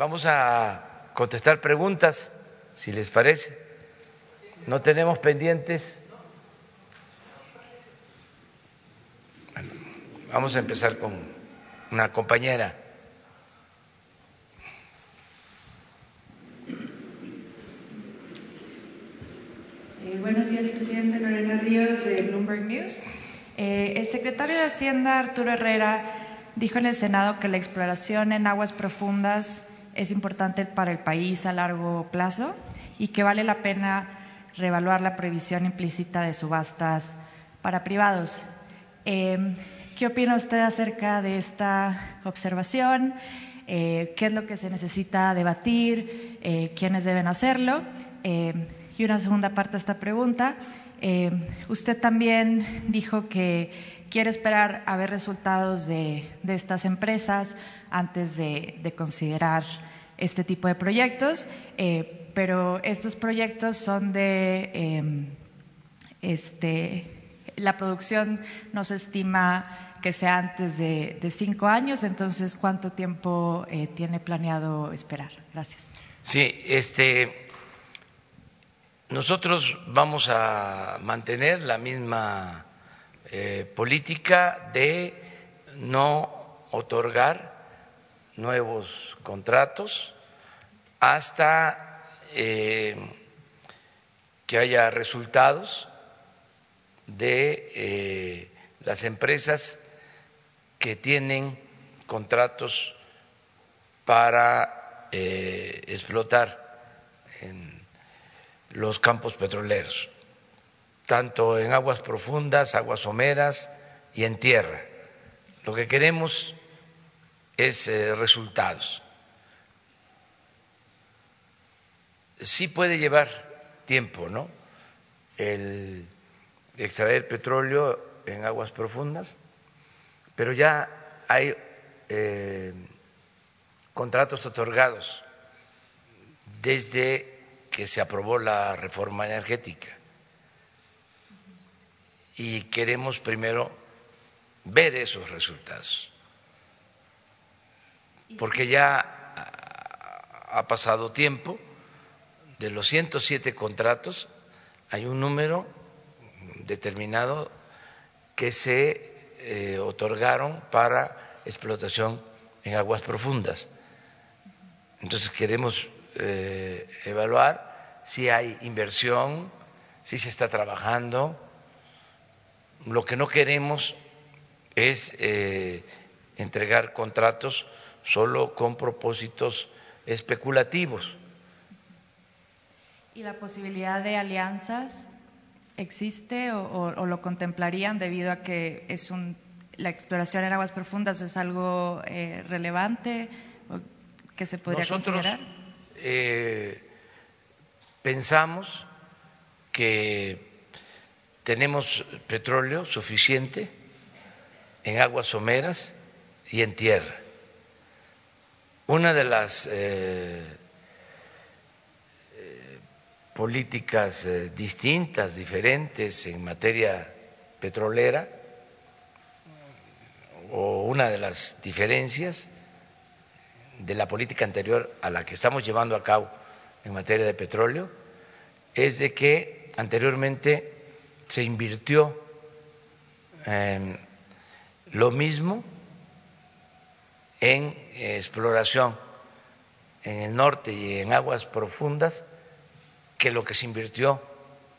vamos a contestar preguntas, si les parece. No tenemos pendientes. Vamos a empezar con una compañera. Eh, buenos días, presidente Lorena Ríos de Bloomberg News. Eh, el secretario de Hacienda, Arturo Herrera, dijo en el Senado que la exploración en aguas profundas es importante para el país a largo plazo y que vale la pena reevaluar la prohibición implícita de subastas para privados. Eh, ¿Qué opina usted acerca de esta observación? Eh, ¿Qué es lo que se necesita debatir? Eh, ¿Quiénes deben hacerlo? y una segunda parte de esta pregunta. Usted también dijo que quiere esperar a ver resultados de, estas empresas antes de, considerar este tipo de proyectos, pero estos proyectos son de este, la producción no se estima que sea antes de, cinco años, entonces, ¿cuánto tiempo eh, tiene planeado esperar? Gracias. Sí, este, nosotros vamos a mantener la misma eh, política de no otorgar nuevos contratos hasta eh, que haya resultados de las empresas que tienen contratos para eh, explotar en los campos petroleros, tanto en aguas profundas, aguas someras y en tierra. Lo que queremos es eh, resultados. Sí puede llevar tiempo, ¿no? El extraer petróleo en aguas profundas, pero ya hay eh, contratos otorgados desde que se aprobó la reforma energética. Y queremos primero ver esos resultados, porque ya ha pasado tiempo, de los 107 contratos hay un número determinado que se eh, otorgaron para explotación en aguas profundas. Entonces queremos eh, evaluar si hay inversión, si se está trabajando. Lo que no queremos es eh, entregar contratos solo con propósitos especulativos. ¿Y la posibilidad de alianzas existe o, lo contemplarían debido a que es un, la exploración en aguas profundas es algo eh, relevante o que se podría considerar? Eh, pensamos que tenemos petróleo suficiente en aguas someras y en tierra. Una de las eh, políticas eh, distintas, diferentes en materia petrolera, o una de las diferencias de la política anterior a la que estamos llevando a cabo en materia de petróleo, es de que anteriormente se invirtió lo mismo en exploración en el norte y en aguas profundas que lo que se invirtió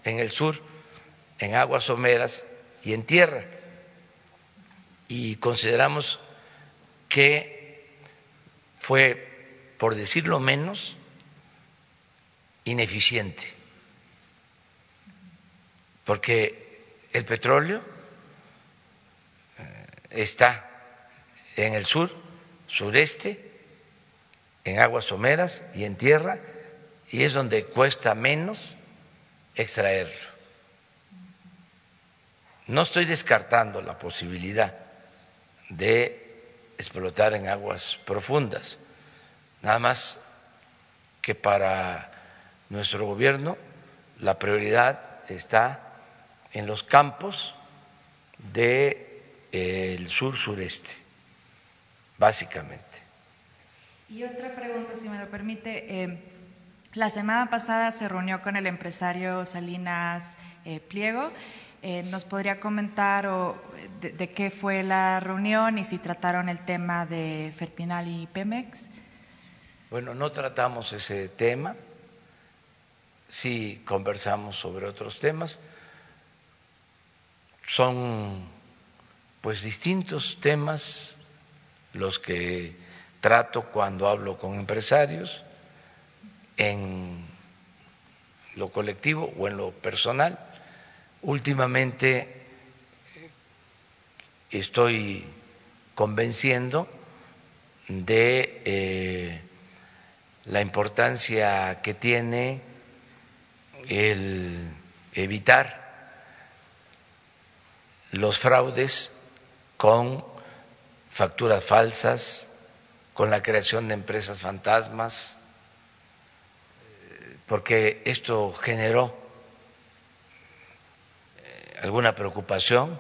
en el sur, en aguas someras y en tierra. Y consideramos que fue, por decirlo menos, ineficiente, porque el petróleo eh, está en el sur, sureste, en aguas someras y en tierra, y es donde cuesta menos extraerlo. No estoy descartando la posibilidad de explotar en aguas profundas, nada más que para nuestro gobierno la prioridad está en los campos del sur sureste, básicamente. Y otra pregunta, si me lo permite. Eh, la semana pasada se reunió con el empresario Salinas eh, Pliego. Eh, ¿Nos podría comentar de, qué fue la reunión y si trataron el tema de Fertinal y Pemex? Bueno, no tratamos ese tema, sí conversamos sobre otros temas. Son pues distintos temas los que trato cuando hablo con empresarios en lo colectivo o en lo personal. Últimamente estoy convenciendo de eh, la importancia que tiene el evitar los fraudes con facturas falsas, con la creación de empresas fantasmas, porque esto generó eh, alguna preocupación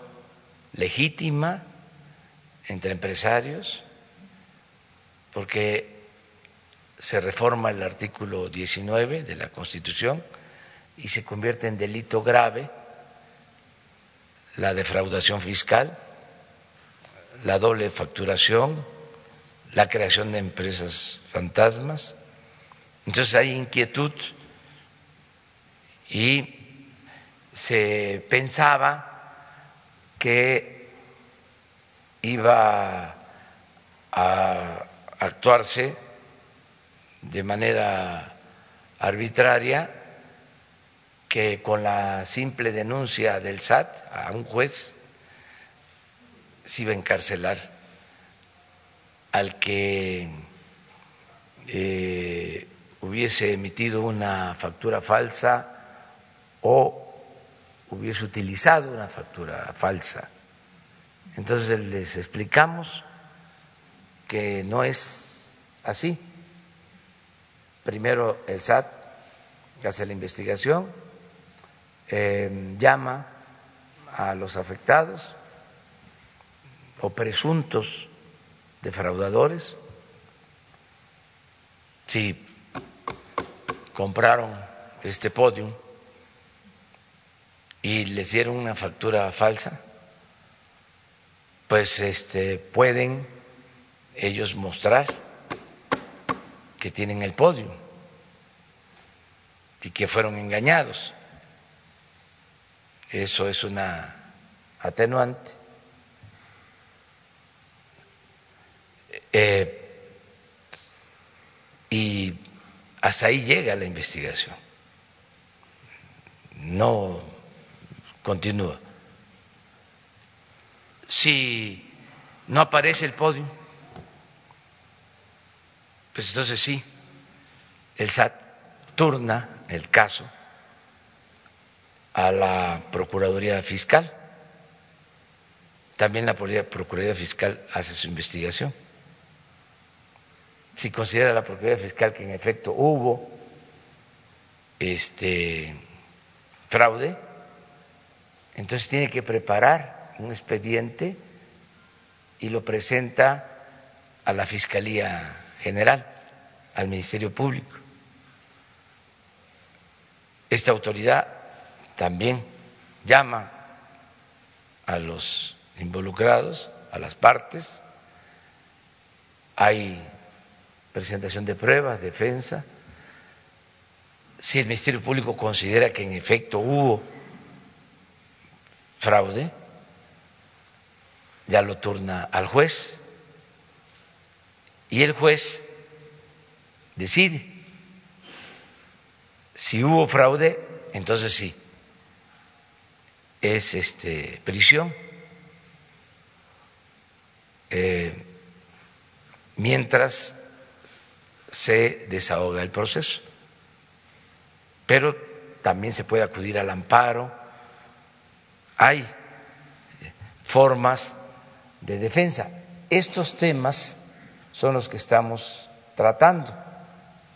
legítima entre empresarios, porque se reforma el artículo 19 de la Constitución y se convierte en delito grave la defraudación fiscal, la doble facturación, la creación de empresas fantasmas. Entonces hay inquietud y se pensaba que iba a actuarse de manera arbitraria, que con la simple denuncia del SAT a un juez se iba a encarcelar al que eh, hubiese emitido una factura falsa o hubiese utilizado una factura falsa. Entonces les explicamos que no es así. Primero el SAT hace la investigación, llama a los afectados o presuntos defraudadores, si compraron este podium y les dieron una factura falsa, pues este, pueden ellos mostrar que tienen el podio y que fueron engañados. Eso es una atenuante. Eh, y hasta ahí llega la investigación. No Continúa. Si no aparece el podio, pues entonces sí, el SAT turna el caso a la Procuraduría Fiscal. También la Procuraduría Fiscal hace su investigación. Si considera la Procuraduría Fiscal que en efecto hubo este fraude, entonces tiene que preparar un expediente y lo presenta a la Fiscalía General, al Ministerio Público. Esta autoridad también llama a los involucrados, a las partes, hay presentación de pruebas, defensa. Si el Ministerio Público considera que en efecto hubo fraude, ya lo turna al juez y el juez decide. Si hubo fraude, entonces sí, es este, prisión. Eh, mientras se desahoga el proceso. Pero también se puede acudir al amparo hay formas de defensa. Estos temas son los que estamos tratando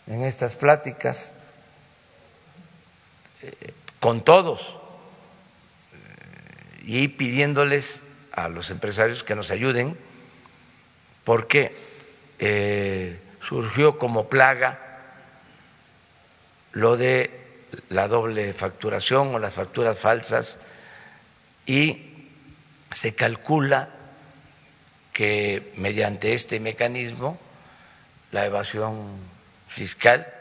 en estas pláticas eh, con todos y pidiéndoles a los empresarios que nos ayuden porque eh, surgió como plaga lo de la doble facturación o las facturas falsas y se calcula que mediante este mecanismo la evasión fiscal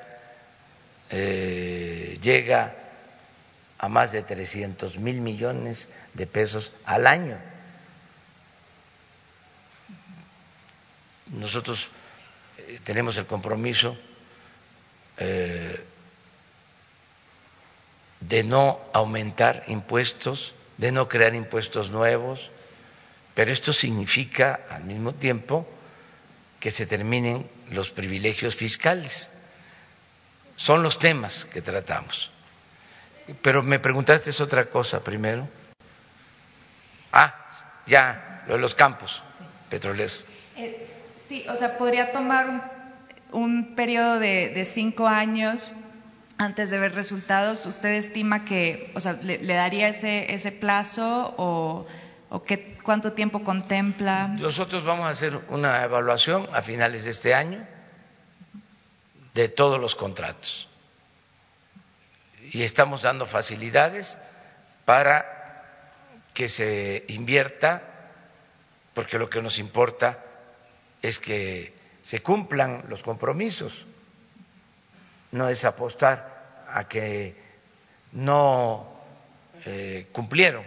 eh, llega a más de 300 mil millones de pesos al año. Nosotros eh, tenemos el compromiso eh, de no aumentar impuestos, de no crear impuestos nuevos, pero esto significa al mismo tiempo que se terminen los privilegios fiscales. Son los temas que tratamos. Pero me preguntaste es otra cosa primero. Ah, ya, lo de los campos petroleros. Eh, sí, o sea, podría tomar un, periodo de, cinco años antes de ver resultados. ¿Usted estima que, o sea, le, daría ese, ese plazo o, o qué, cuánto tiempo contempla? Nosotros vamos a hacer una evaluación a finales de este año de todos los contratos y estamos dando facilidades para que se invierta, porque lo que nos importa es que se cumplan los compromisos, no es apostar a que no eh, cumplieron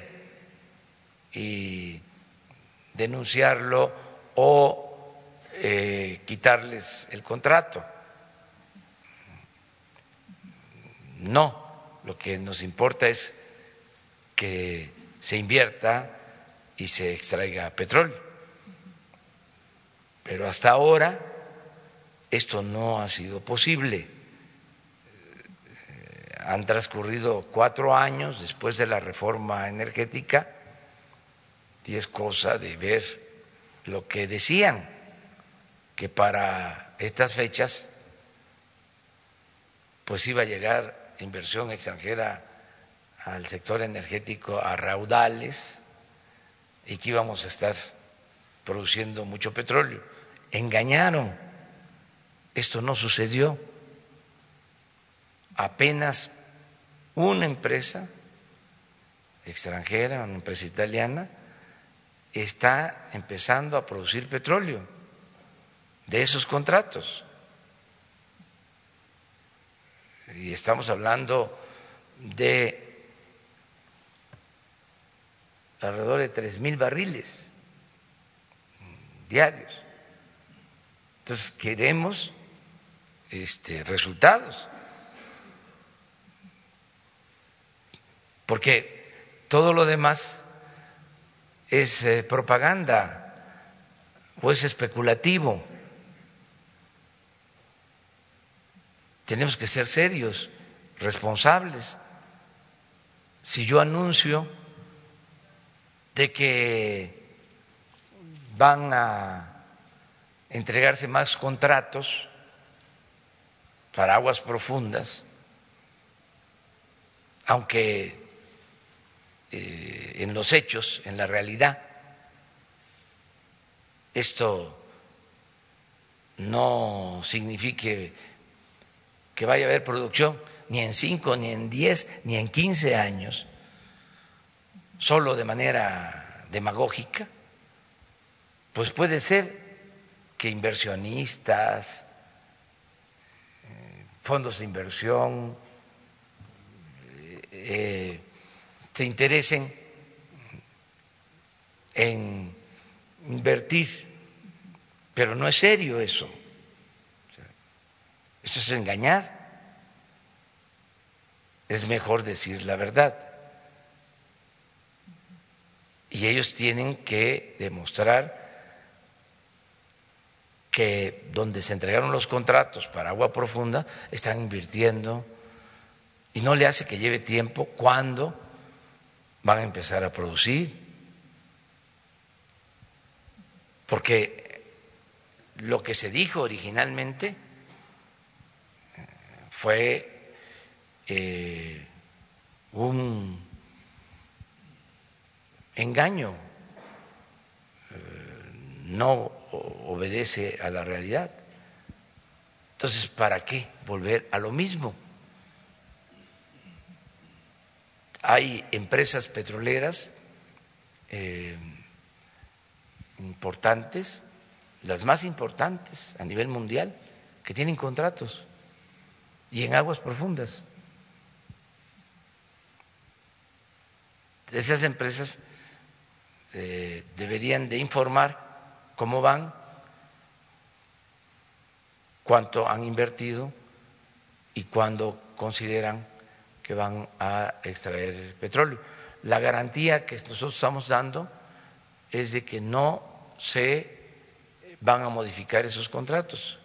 y denunciarlo o eh, quitarles el contrato. No, lo que nos importa es que se invierta y se extraiga petróleo. Pero hasta ahora esto no ha sido posible. Han transcurrido cuatro años después de la reforma energética y es cosa de ver lo que decían, que para estas fechas pues iba a llegar inversión extranjera al sector energético a raudales y que íbamos a estar produciendo mucho petróleo. Engañaron. Esto no sucedió. Apenas una empresa extranjera, una empresa italiana, está empezando a producir petróleo de esos contratos. Y estamos hablando de alrededor de tres mil barriles diarios. Entonces queremos este, resultados, porque todo lo demás es eh, propaganda o es especulativo. Tenemos que ser serios, responsables. Si yo anuncio de que van a entregarse más contratos para aguas profundas, aunque eh, en los hechos, en la realidad, esto no signifique que vaya a haber producción ni en cinco, ni en diez, ni en quince años, solo de manera demagógica, pues puede ser que inversionistas, eh, fondos de inversión, eh, se interesen en invertir, pero no es serio eso. Eso es engañar. Es mejor decir la verdad. Y ellos tienen que demostrar que donde se entregaron los contratos para agua profunda están invirtiendo y no le hace que lleve tiempo cuando van a empezar a producir. Porque lo que se dijo originalmente fue eh, un engaño, eh, no obedece a la realidad. Entonces, ¿para qué volver a lo mismo? Hay empresas petroleras eh, importantes, las más importantes a nivel mundial, que tienen contratos y en aguas profundas. Esas empresas eh, deberían de informar cómo van, cuánto han invertido y cuándo consideran que van a extraer petróleo. La garantía que nosotros estamos dando es de que no se van a modificar esos contratos,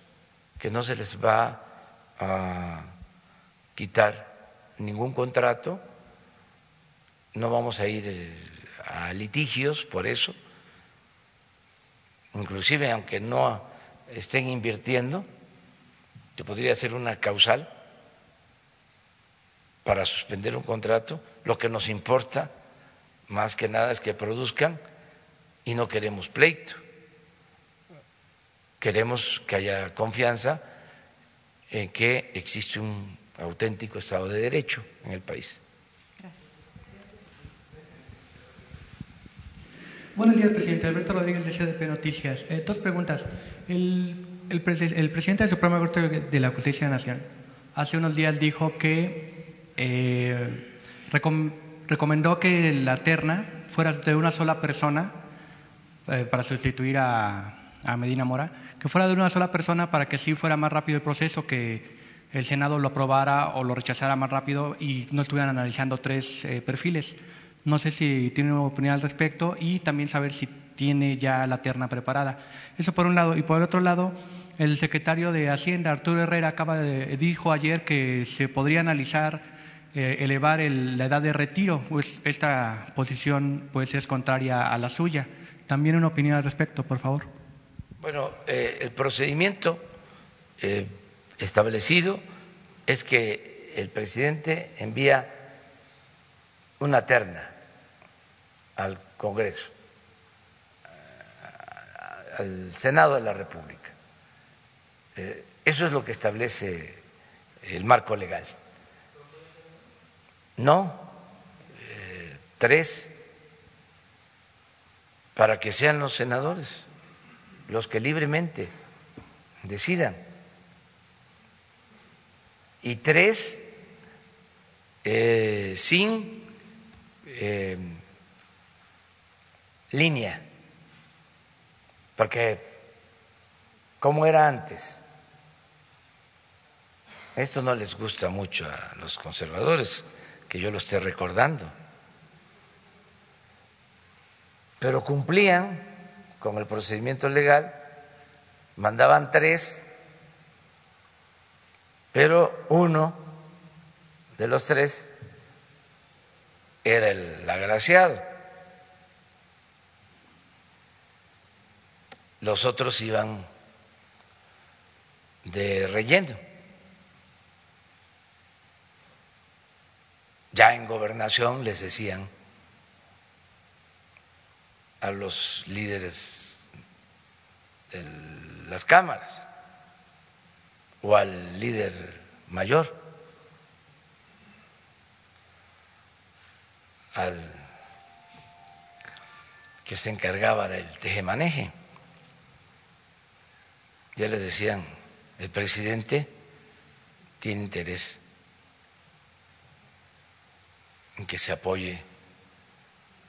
que no se les va a quitar ningún contrato, no vamos a ir eh, a litigios por eso, inclusive aunque no estén invirtiendo, yo podría ser una causal para suspender un contrato, lo que nos importa más que nada es que produzcan y no queremos pleito. Queremos que haya confianza en que existe un auténtico Estado de Derecho en el país. Gracias. Buenos días, presidente. Alberto Rodríguez, de CDP Noticias. Eh, dos preguntas. El, el, presidente del Supremo Corte de la Justicia Nacional hace unos días dijo que eh, recomendó que la terna fuera de una sola persona eh, para sustituir a, a Medina Mora, que fuera de una sola persona para que sí fuera más rápido el proceso, que el Senado lo aprobara o lo rechazara más rápido y no estuvieran analizando tres eh, perfiles. No sé si tiene una opinión al respecto y también saber si tiene ya la terna preparada. Eso por un lado. Y por el otro lado, el secretario de Hacienda, Arturo Herrera, acaba de, dijo ayer que se podría analizar eh, elevar la edad de retiro. Pues esta posición pues, es contraria a la suya. También una opinión al respecto, por favor. Bueno, eh, el procedimiento eh, establecido es que el presidente envía una terna al Congreso, al Senado de la República. Eh, eso es lo que establece el marco legal. No, tres para que sean los senadores los que libremente decidan. Y tres, eh, sin eh, línea, porque como era antes, esto no les gusta mucho a los conservadores, que yo lo esté recordando, pero cumplían con el procedimiento legal, mandaban tres, pero uno de los tres era el agraciado. Los otros iban de relleno. Ya en gobernación les decían a los líderes de las cámaras o al líder mayor, al que se encargaba del tejemaneje. Ya les decían, el presidente tiene interés en que se apoye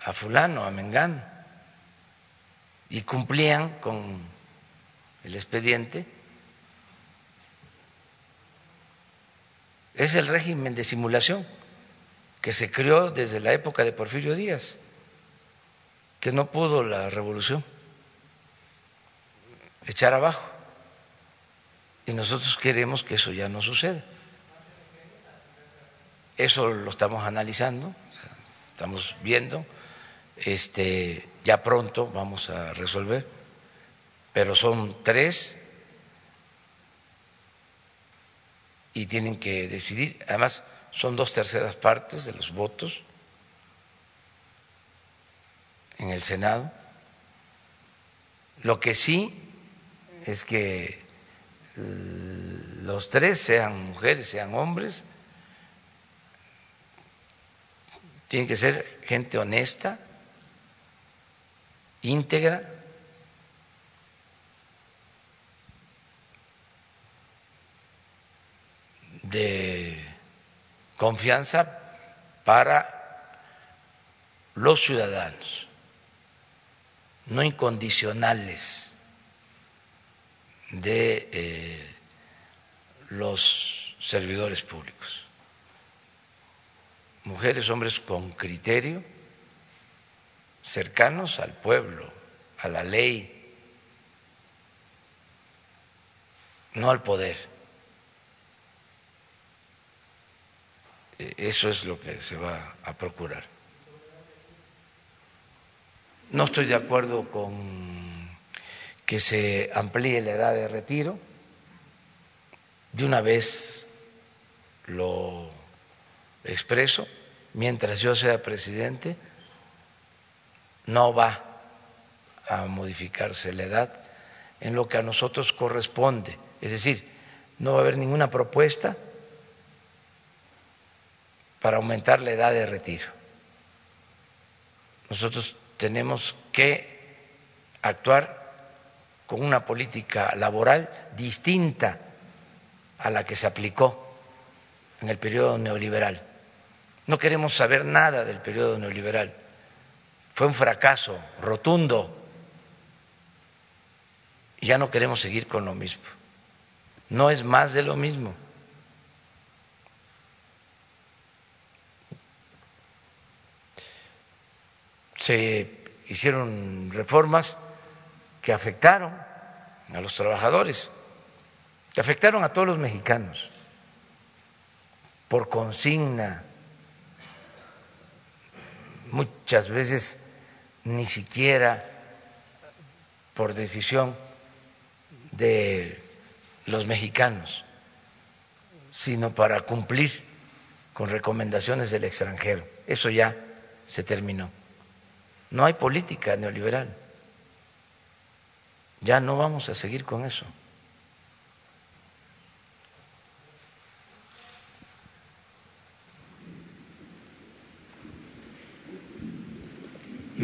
a fulano, a mengano y cumplían con el expediente. Es el régimen de simulación que se creó desde la época de Porfirio Díaz, que no pudo la revolución echar abajo. Y nosotros queremos que eso ya no suceda. Eso lo estamos analizando, estamos viendo este, ya pronto vamos a resolver, pero son tres y tienen que decidir. Además, son dos terceras partes de los votos en el Senado. Lo que sí es que los tres, sean mujeres, sean hombres, tienen que ser gente honesta, íntegra, de confianza para los ciudadanos, no incondicionales de eh, los servidores públicos. Mujeres, hombres con criterio, cercanos al pueblo, a la ley, no al poder. E, eso es lo que se va a procurar. No estoy de acuerdo con que se amplíe la edad de retiro. De una vez lo expreso, mientras yo sea presidente, no va a modificarse la edad en lo que a nosotros corresponde. Es decir, no va a haber ninguna propuesta para aumentar la edad de retiro. Nosotros tenemos que actuar con una política laboral distinta a la que se aplicó en el periodo neoliberal. No queremos saber nada del periodo neoliberal. Fue un fracaso rotundo y ya no queremos seguir con lo mismo. No es más de lo mismo. Se hicieron reformas que afectaron a los trabajadores, que afectaron a todos los mexicanos por consigna, muchas veces ni siquiera por decisión de los mexicanos, sino para cumplir con recomendaciones del extranjero. Eso ya se terminó. No hay política neoliberal. Ya no vamos a seguir con eso.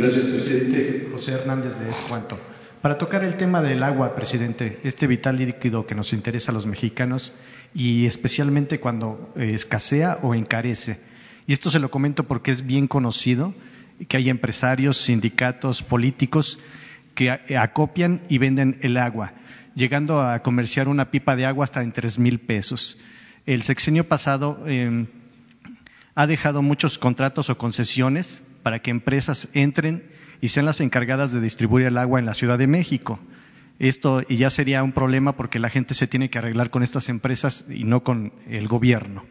Gracias, presidente. José Hernández de Escuanto. Para tocar el tema del agua, presidente, este vital líquido que nos interesa a los mexicanos y especialmente cuando eh, escasea o encarece. Y esto se lo comento porque es bien conocido que hay empresarios, sindicatos, políticos que acopian y venden el agua, llegando a comerciar una pipa de agua hasta en tres mil pesos. El sexenio pasado em, ha dejado muchos contratos o concesiones para que empresas entren y sean las encargadas de distribuir el agua en la Ciudad de México. Esto ya sería un problema porque la gente se tiene que arreglar con estas empresas y no con el gobierno.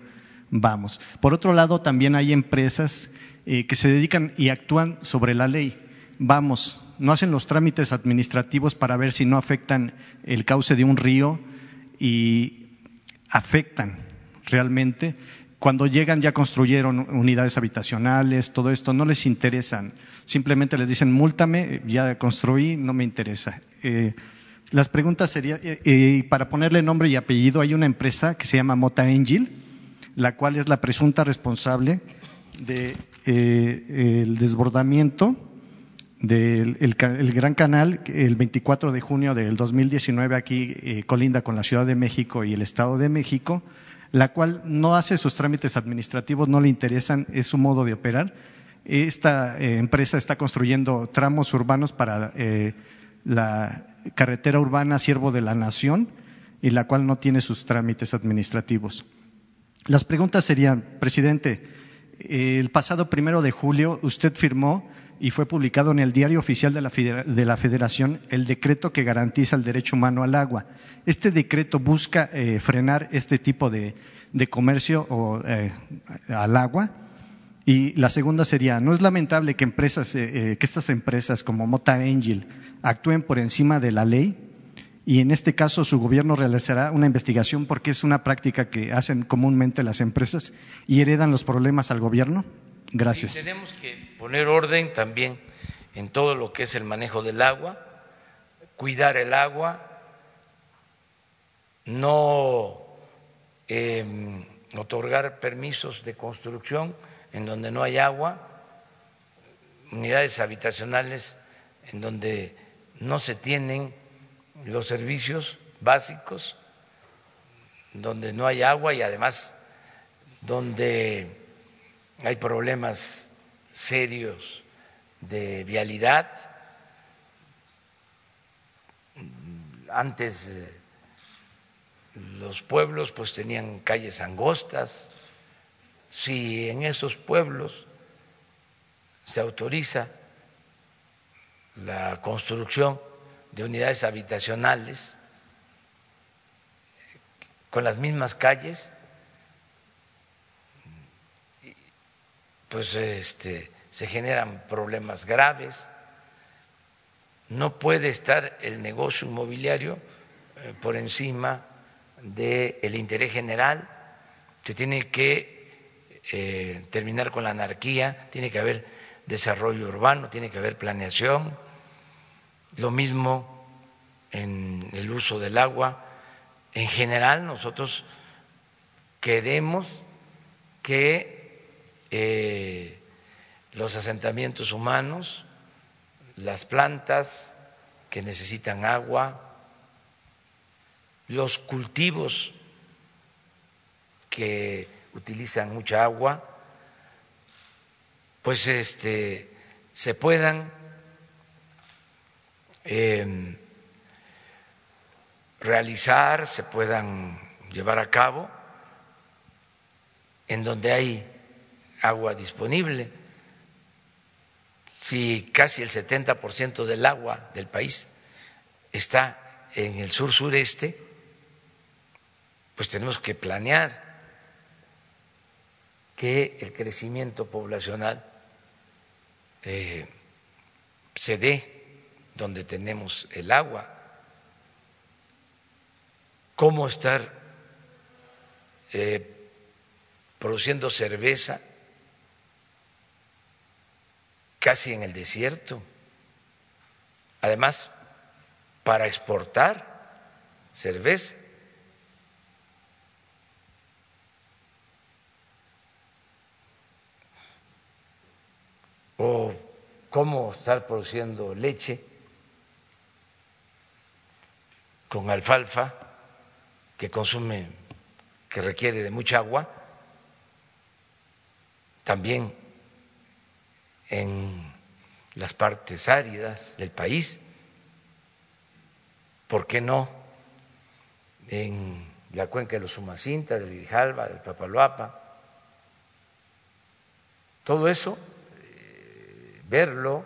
Vamos. Por otro lado, también hay empresas eh, que se dedican y actúan sobre la ley vamos, no hacen los trámites administrativos para ver si no afectan el cauce de un río y afectan realmente. Cuando llegan ya construyeron unidades habitacionales, todo esto, no les interesan. Simplemente les dicen, múltame, ya construí, no me interesa. Eh, las preguntas serían, eh, eh, para ponerle nombre y apellido, hay una empresa que se llama Mota Angel, la cual es la presunta responsable del de, el desbordamiento del el, Gran Canal, el 24 de junio del 2019 aquí eh, colinda con la Ciudad de México y el Estado de México, la cual no hace sus trámites administrativos, no le interesan, es su modo de operar. Esta eh, empresa está construyendo tramos urbanos para eh, la carretera urbana Siervo de la Nación y la cual no tiene sus trámites administrativos. Las preguntas serían, presidente, el pasado primero de julio usted firmó y fue publicado en el Diario Oficial de la, Federación el decreto que garantiza el derecho humano al agua. Este decreto busca eh, frenar este tipo de, comercio eh, al agua. Y la segunda sería, ¿no es lamentable que, empresas, eh, que estas empresas como Mota Angel actúen por encima de la ley? Y en este caso su gobierno realizará una investigación porque es una práctica que hacen comúnmente las empresas y heredan los problemas al gobierno. Gracias. tenemos que poner orden también en todo lo que es el manejo del agua, cuidar el agua, no eh, otorgar permisos de construcción en donde no hay agua, unidades habitacionales en donde no se tienen los servicios básicos, donde no hay agua y además donde hay problemas serios de vialidad. Antes eh, los pueblos pues tenían calles angostas. Si en esos pueblos se autoriza la construcción de unidades habitacionales con las mismas calles, pues este, se generan problemas graves. No puede estar el negocio inmobiliario eh, por encima del interés general. Se tiene que eh, terminar con la anarquía, tiene que haber desarrollo urbano, tiene que haber planeación. Lo mismo en el uso del agua. En general, nosotros queremos que eh, los asentamientos humanos, las plantas que necesitan agua, los cultivos que utilizan mucha agua, pues este, se puedan em, realizar, se puedan llevar a cabo en donde hay agua disponible. Si casi el 70% del agua del país está en el sur sureste, pues tenemos que planear que el crecimiento poblacional eh, se dé donde tenemos el agua, cómo estar eh, produciendo cerveza casi en el desierto. Además, para exportar cerveza. O cómo estar produciendo leche con alfalfa que consume, que requiere de mucha agua, también en las partes áridas del país, ¿por qué no en la cuenca de los Sumacinta, del Grijalva, del Papaloapa? Todo eso, eh, verlo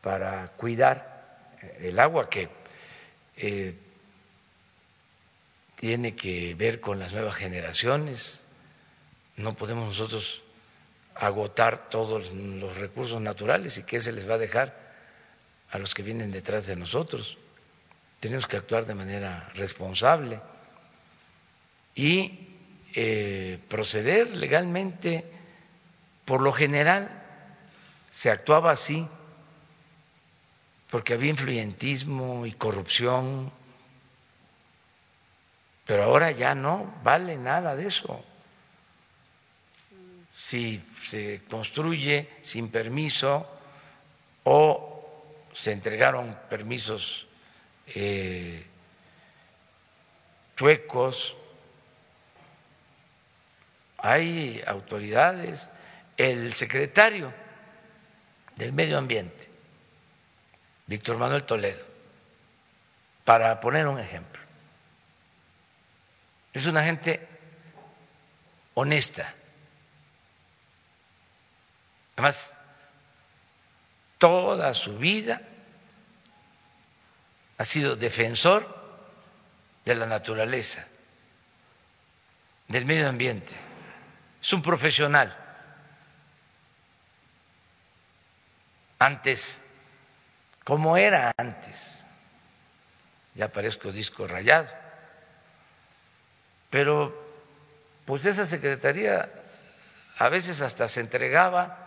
para cuidar el agua que eh, tiene que ver con las nuevas generaciones. No podemos nosotros agotar todos los recursos naturales y qué se les va a dejar a los que vienen detrás de nosotros. Tenemos que actuar de manera responsable y eh, proceder legalmente. Por lo general se actuaba así porque había influyentismo y corrupción, pero ahora ya no vale nada de eso si se construye sin permiso o se entregaron permisos eh, chuecos. Hay autoridades, el secretario del Medio Ambiente, Víctor Manuel Toledo, para poner un ejemplo. Es una gente honesta Además, toda su vida ha sido defensor de la naturaleza, del medio ambiente. Es un profesional. Antes, ¿cómo era antes? Ya parezco disco rayado. Pero, pues esa secretaría a veces hasta se entregaba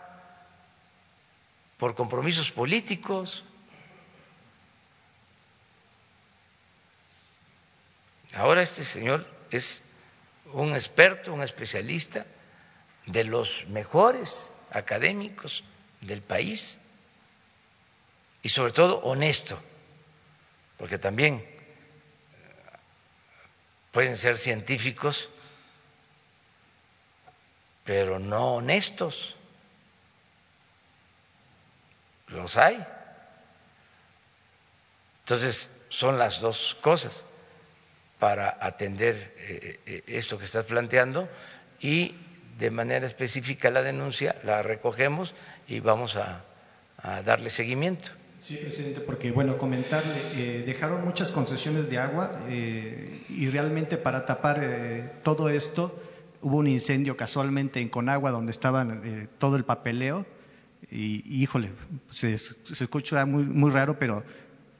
por compromisos políticos. Ahora este señor es un experto, un especialista de los mejores académicos del país y sobre todo honesto, porque también pueden ser científicos, pero no honestos. Los hay. Entonces, son las dos cosas para atender eh, eh, esto que estás planteando y de manera específica la denuncia la recogemos y vamos a, darle seguimiento. Sí, presidente, porque bueno, comentarle, eh, dejaron muchas concesiones de agua y realmente para tapar todo esto hubo un incendio casualmente en Conagua donde estaban todo el papeleo y, híjole, se, se escucha muy, muy raro, pero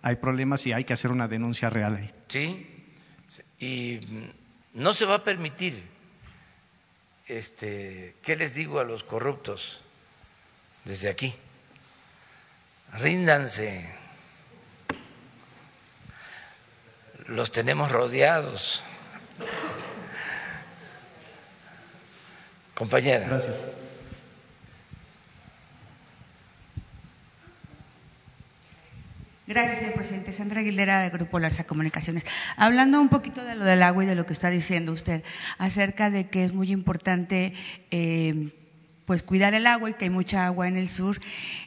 hay problemas y hay que hacer una denuncia real ahí. Sí, y no se va a permitir, este, ¿qué les digo a los corruptos desde aquí? Ríndanse, los tenemos rodeados. Compañera. Gracias. Gracias, señor presidente. Sandra Aguilera, de Grupo Larsa Comunicaciones. Hablando un poquito de lo del agua y de lo que está diciendo usted acerca de que es muy importante eh, pues cuidar el agua y que hay mucha agua en el sur.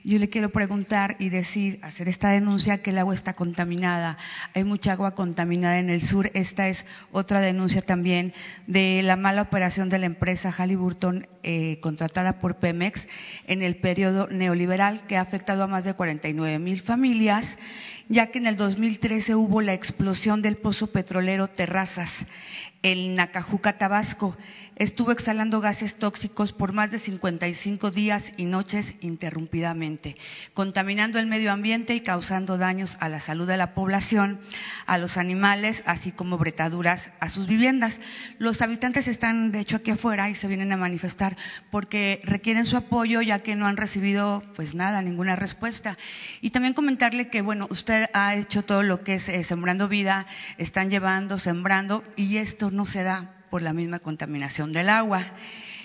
Yo le quiero preguntar y decir, hacer esta denuncia que el agua está contaminada. Hay mucha agua contaminada en el sur. Esta es otra denuncia también de la mala operación de la empresa Halliburton eh, contratada por Pemex en el periodo neoliberal que ha afectado a más de 49 mil familias, ya que en el 2013 hubo la explosión del pozo petrolero Terrazas en Nacajuca, Tabasco estuvo exhalando gases tóxicos por más de 55 días y noches interrumpidamente, contaminando el medio ambiente y causando daños a la salud de la población, a los animales, así como bretaduras a sus viviendas. Los habitantes están, de hecho, aquí afuera y se vienen a manifestar porque requieren su apoyo ya que no han recibido, pues nada, ninguna respuesta. Y también comentarle que, bueno, usted ha hecho todo lo que es eh, Sembrando Vida, están llevando, sembrando, y esto no se da por la misma contaminación del agua.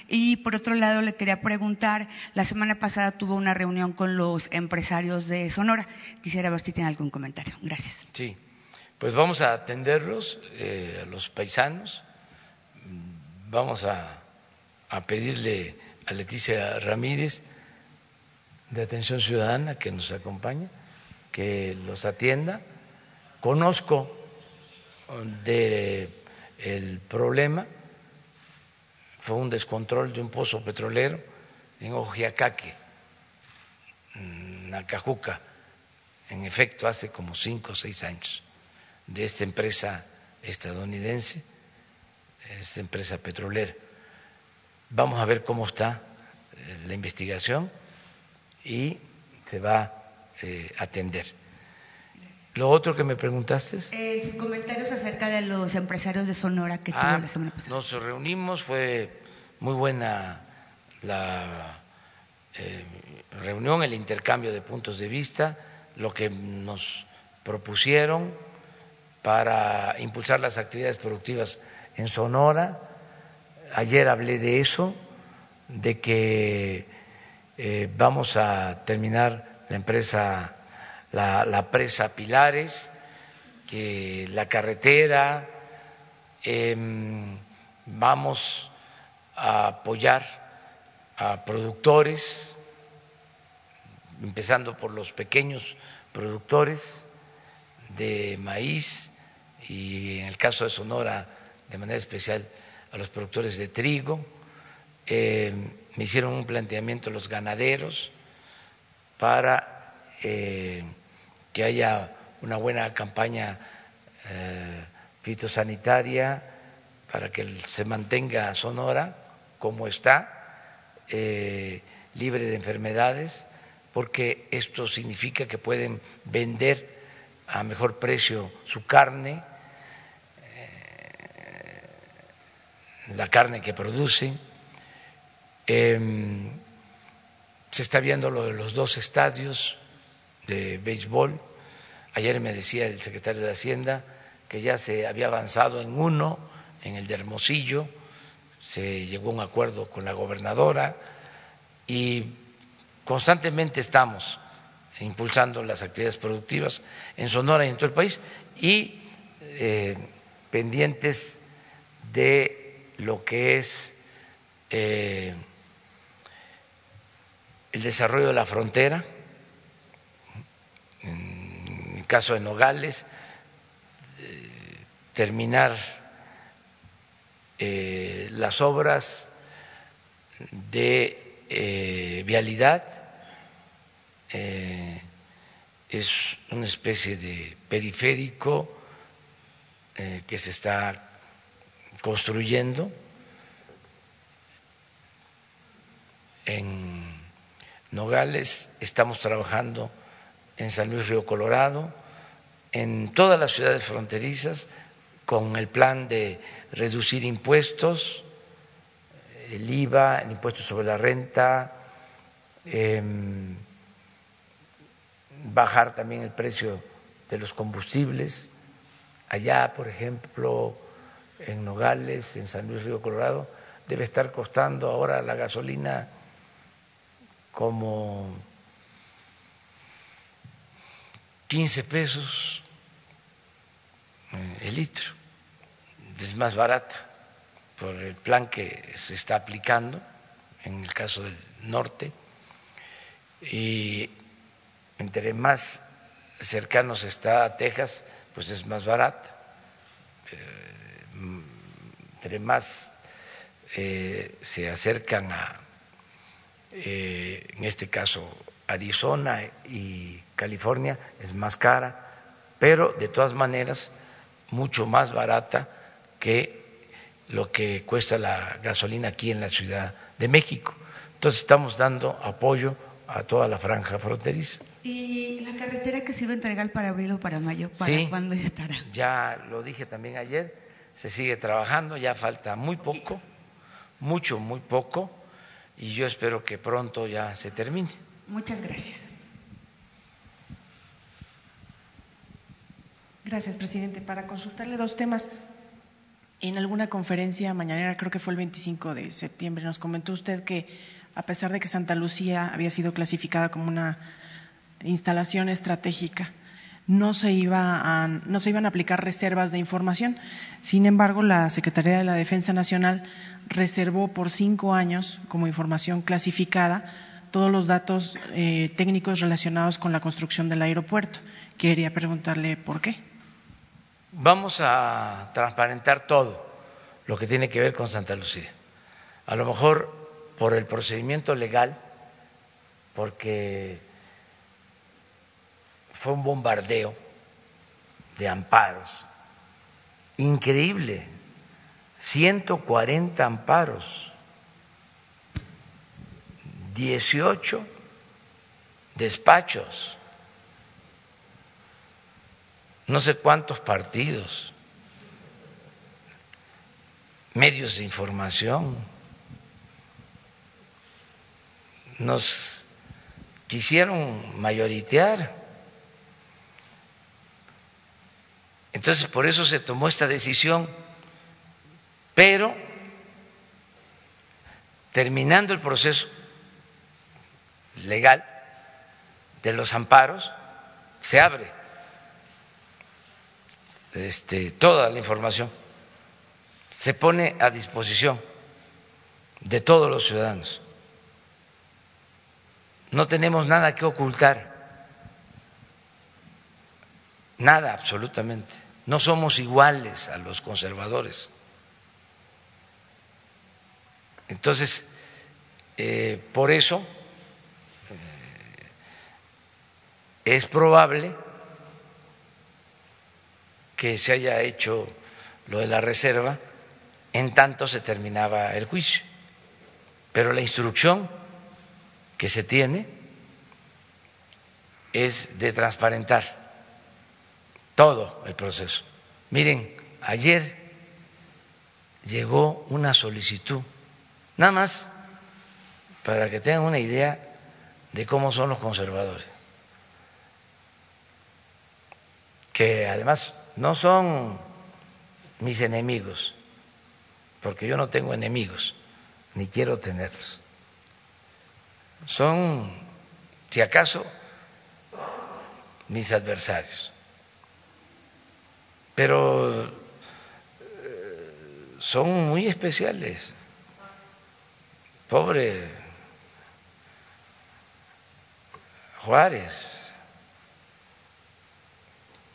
Y por otro lado, le quería preguntar, la semana pasada tuvo una reunión con los empresarios de Sonora. Quisiera ver si tiene algún comentario. Gracias. Sí, pues vamos a atenderlos, eh, a los paisanos. Vamos a, a pedirle a Leticia Ramírez de Atención Ciudadana que nos acompañe, que los atienda. Conozco de el problema fue un descontrol de un pozo petrolero en Ojiacaque, en Nacajuca, en efecto hace como cinco o seis años, de esta empresa estadounidense, esta empresa petrolera. Vamos a ver cómo está eh, la investigación y se va a eh, atender. Lo otro que me preguntaste es... Eh, comentarios acerca de los empresarios de Sonora que tuvo ah, la semana pasada. Nos reunimos, fue muy buena la eh, reunión, el intercambio de puntos de vista, lo que nos propusieron para impulsar las actividades productivas en Sonora. Ayer hablé de eso, de que eh, vamos a terminar la empresa la, presa Pilares, que la carretera, em, vamos a apoyar a productores, empezando por los pequeños productores de maíz y en el caso de Sonora de manera especial a los productores de trigo. Em, me hicieron un planteamiento los ganaderos para eh, que haya una buena campaña eh, fitosanitaria para que se mantenga Sonora como está, eh, libre de enfermedades, porque esto significa que pueden vender a mejor precio su carne, eh, la carne que producen. Em, se está viendo lo de los dos estadios de béisbol. Ayer me decía el secretario de Hacienda que ya se había avanzado en uno, en el de Hermosillo, se llegó a un acuerdo con la gobernadora y constantemente estamos impulsando las actividades productivas en Sonora y en todo el país y eh, pendientes de lo que es eh, el desarrollo de la frontera, el caso de Nogales, eh, terminar eh, las obras de eh, vialidad, es una especie de periférico que se está construyendo en Nogales, estamos trabajando en San Luis Río Colorado, en todas las ciudades fronterizas, con el plan de reducir impuestos, el IVA, el impuesto sobre la renta, em, bajar también el precio de los combustibles. Allá, por ejemplo, en Nogales, en San Luis Río Colorado, debe estar costando ahora la gasolina como 15 pesos eh, el litro, es más barata por el plan que se está aplicando en el caso del norte y entre más cercanos está a Texas, pues es más barata. Eh, entre más eh, se acercan a en este caso Arizona y California es más cara, pero de todas maneras mucho más barata que lo que cuesta la gasolina aquí en la Ciudad de México. Entonces estamos dando apoyo a toda la franja fronteriza. ¿Y la carretera que se iba a entregar para abril o para mayo, para cuándo estará? Ya lo dije también ayer, se sigue trabajando, ya falta muy poco, mucho, muy poco y yo espero que pronto ya se termine. Muchas gracias. Gracias, presidente. Para consultarle dos temas. En alguna conferencia mañanera, creo que fue el 25 de septiembre, nos comentó usted que a pesar de que Santa Lucía había sido clasificada como una instalación estratégica, no se, iba a, no se iban a aplicar reservas de información. Sin embargo, la Secretaría de la Defensa Nacional reservó por cinco años como información clasificada todos los datos eh, técnicos relacionados con la construcción del aeropuerto. Quería preguntarle por qué. Vamos a transparentar todo lo que tiene que ver con Santa Lucía. A lo mejor por el procedimiento legal, porque fue un bombardeo de amparos increíble, 140 amparos, 18 despachos, no sé cuántos partidos, medios de información, nos quisieron mayoritear. Entonces, por eso se tomó esta decisión, pero terminando el proceso legal de los amparos, se abre este, toda la información, se pone a disposición de todos los ciudadanos. No tenemos nada que ocultar, nada absolutamente. No somos iguales a los conservadores. Entonces, eh, por eso eh, es probable que se haya hecho lo de la reserva en tanto se terminaba el juicio. Pero la instrucción que se tiene es de transparentar todo el proceso. Miren, ayer llegó una solicitud, nada más para que tengan una idea de cómo son los conservadores, que además no son mis enemigos, porque yo no tengo enemigos, ni quiero tenerlos. Son, si acaso, mis adversarios. Pero eh, son muy especiales. Pobre Juárez,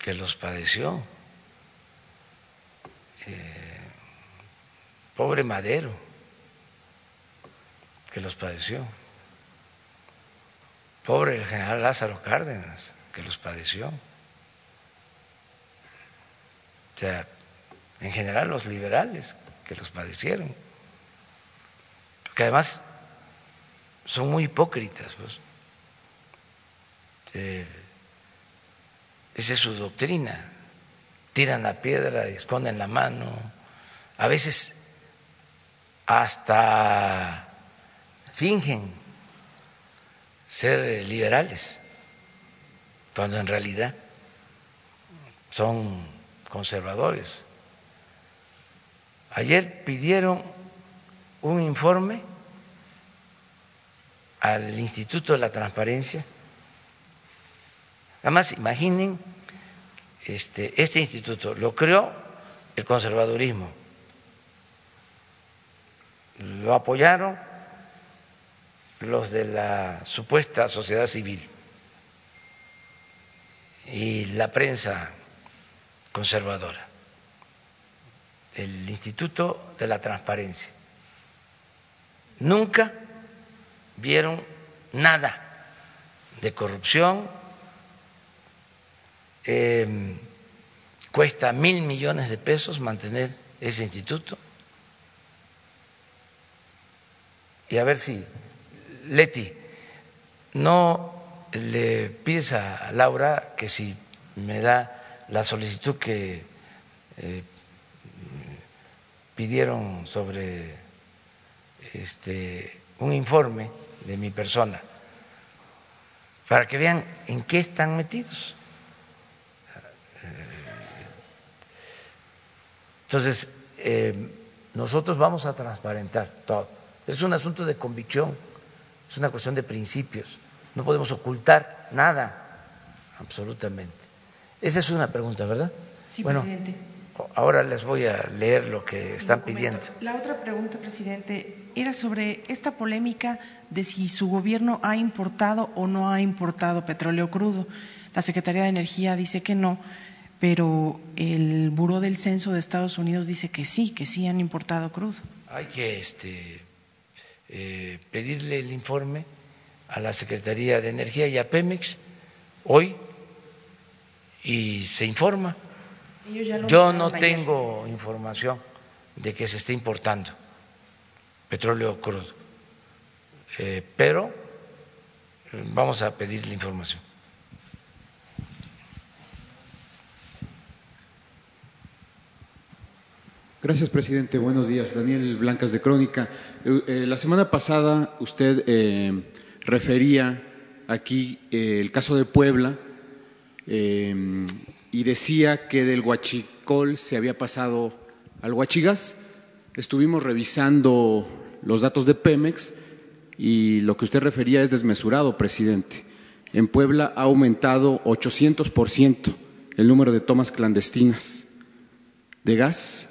que los padeció. Eh, pobre Madero, que los padeció. Pobre el general Lázaro Cárdenas, que los padeció. O sea, en general los liberales que los padecieron. Porque además son muy hipócritas. Pues. Eh, esa es su doctrina. Tiran la piedra esconden la mano. A veces hasta fingen ser liberales, cuando en realidad son conservadores. Ayer pidieron un informe al Instituto de la Transparencia. Además, imaginen, este, este instituto lo creó el conservadurismo, lo apoyaron los de la supuesta sociedad civil. Y la prensa conservadora, el Instituto de la Transparencia. Nunca vieron nada de corrupción, em, cuesta mil millones de pesos mantener ese instituto. Y a ver si Leti, no le pides a Laura que si me da la solicitud que eh, pidieron sobre este, un informe de mi persona, para que vean en qué están metidos. Entonces, eh, nosotros vamos a transparentar todo. Es un asunto de convicción es una cuestión de principios. No podemos ocultar nada, absolutamente. Esa es una pregunta, ¿verdad? Sí, presidente. Ahora les voy a leer lo que están pidiendo. La otra pregunta, presidente, era sobre esta polémica de si su gobierno ha importado o no ha importado petróleo crudo. La Secretaría de Energía dice que no, pero el Buró del Censo de Estados Unidos dice que sí, que sí han importado crudo. Hay que este, eh, pedirle el informe a la Secretaría de Energía y a Pemex hoy y se informa. Yo no tengo información de que se esté importando petróleo crudo, eh, pero vamos a pedir la información. Gracias, presidente. Buenos días. Daniel Blancas de Crónica. Eh, eh, la semana pasada usted eh, refería aquí el caso de Puebla y decía que del huachicol se había pasado al huachigas. Estuvimos revisando los datos de Pemex y lo que usted refería es desmesurado, presidente. En Puebla ha aumentado 800% el número de tomas clandestinas de gas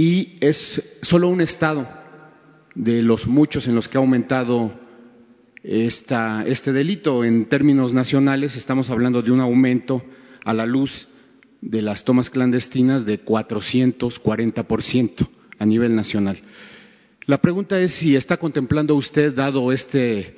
y es solo un estado de los muchos en los que ha aumentado este delito. En términos nacionales estamos hablando de un aumento a la luz de las tomas clandestinas de 440% a nivel nacional. La pregunta es si está contemplando usted, dado este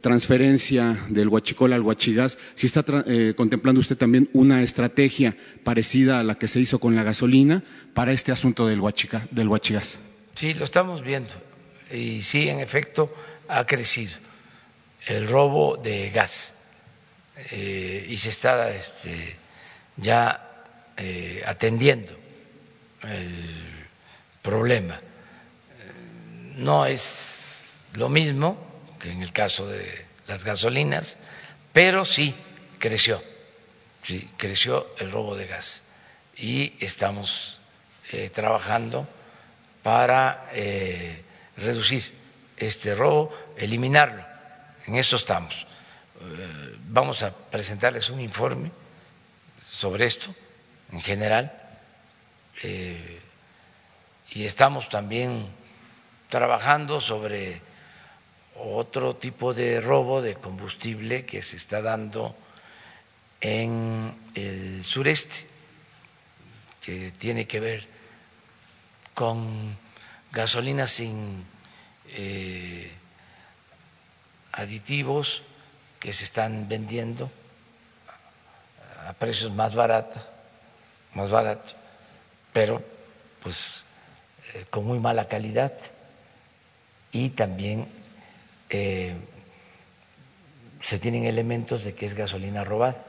transferencia del huachicol al huachigás, si está eh, contemplando usted también una estrategia parecida a la que se hizo con la gasolina para este asunto del, huachica, del huachigás. Sí, lo estamos viendo y sí, en efecto, ha crecido el robo de gas eh, y se está este, ya atendiendo el problema. No es lo mismo en el caso de las gasolinas, pero sí creció, sí creció el robo de gas. y estamos eh, trabajando para eh, reducir este robo, eliminarlo. En eso estamos. Eh, vamos a presentarles un informe sobre esto en general y estamos también trabajando sobre otro tipo de robo de combustible que se está dando en el sureste, que tiene que ver con gasolina sin eh, aditivos que se están vendiendo a precios más baratos, más baratos, pero pues eh, con muy mala calidad y también eh, se tienen elementos de que es gasolina robada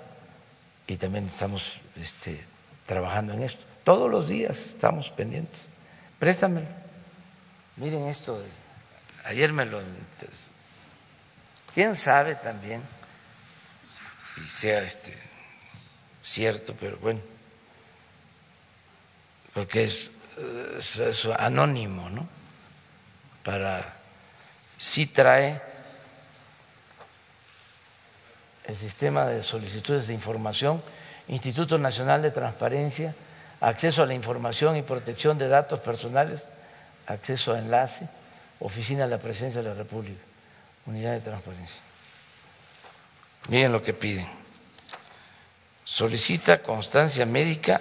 y también estamos este, trabajando en esto. Todos los días estamos pendientes. Préstamelo. Miren esto. ayer me lo. Quién sabe también si sea este cierto, pero bueno, porque es, es, anónimo, ¿no? Para sí trae el sistema de solicitudes de información, Instituto Nacional de Transparencia, acceso a la información y protección de datos personales, acceso a enlace, Oficina de la Presidencia de la República, Unidad de Transparencia. Miren lo que piden. Solicita constancia médica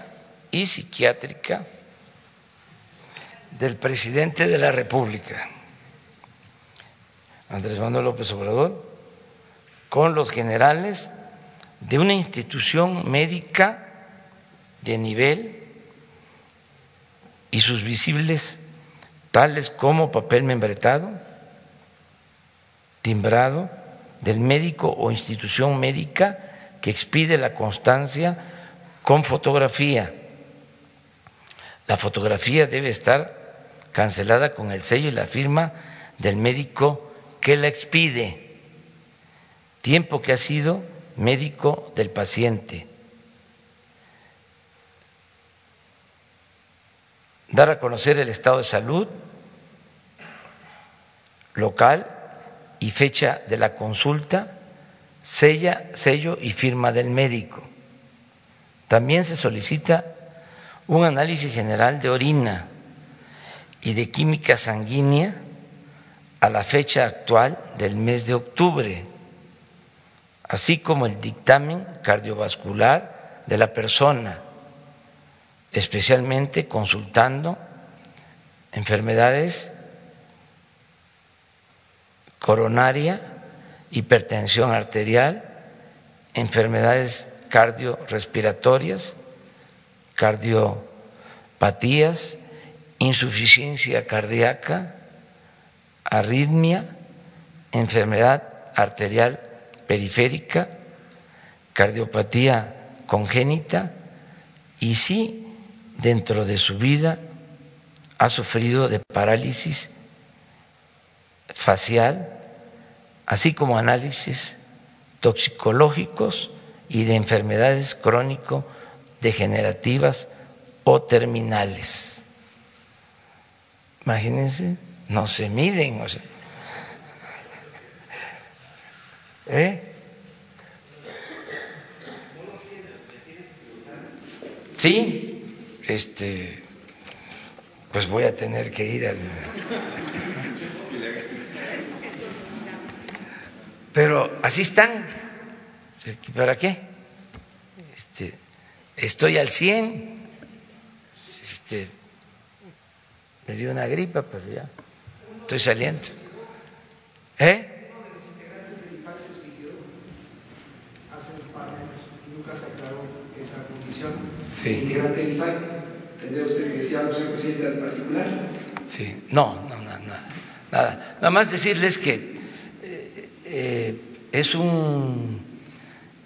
y psiquiátrica del presidente de la República, Andrés Manuel López Obrador, con los generales de una institución médica de nivel y sus visibles tales como papel membretado, timbrado del médico o institución médica que expide la constancia con fotografía. La fotografía debe estar cancelada con el sello y la firma del médico que la expide, tiempo que ha sido médico del paciente dar a conocer el estado de salud local y fecha de la consulta, sella, sello y firma del médico. También se solicita un análisis general de orina y de química sanguínea a la fecha actual del mes de octubre, así como el dictamen cardiovascular de la persona especialmente consultando enfermedades coronaria, hipertensión arterial, enfermedades cardiorrespiratorias, cardiopatías, insuficiencia cardíaca, arritmia, enfermedad arterial periférica, cardiopatía congénita y sí dentro de su vida ha sufrido de parálisis facial, así como análisis toxicológicos y de enfermedades crónico-degenerativas o terminales. Imagínense, no se miden, o sea. ¿Eh? Sí, este, pues voy a tener que ir al... Pero así están. ¿Para qué? Este, estoy al 100. Este, me dio una gripa, pero ya estoy saliendo. ¿Eh? sí. integrante del IFAI. ¿Tendría usted que decir algo, señor presidente, al particular? Sí, no, no, no, nada. Nada más decirles que eh, eh, es un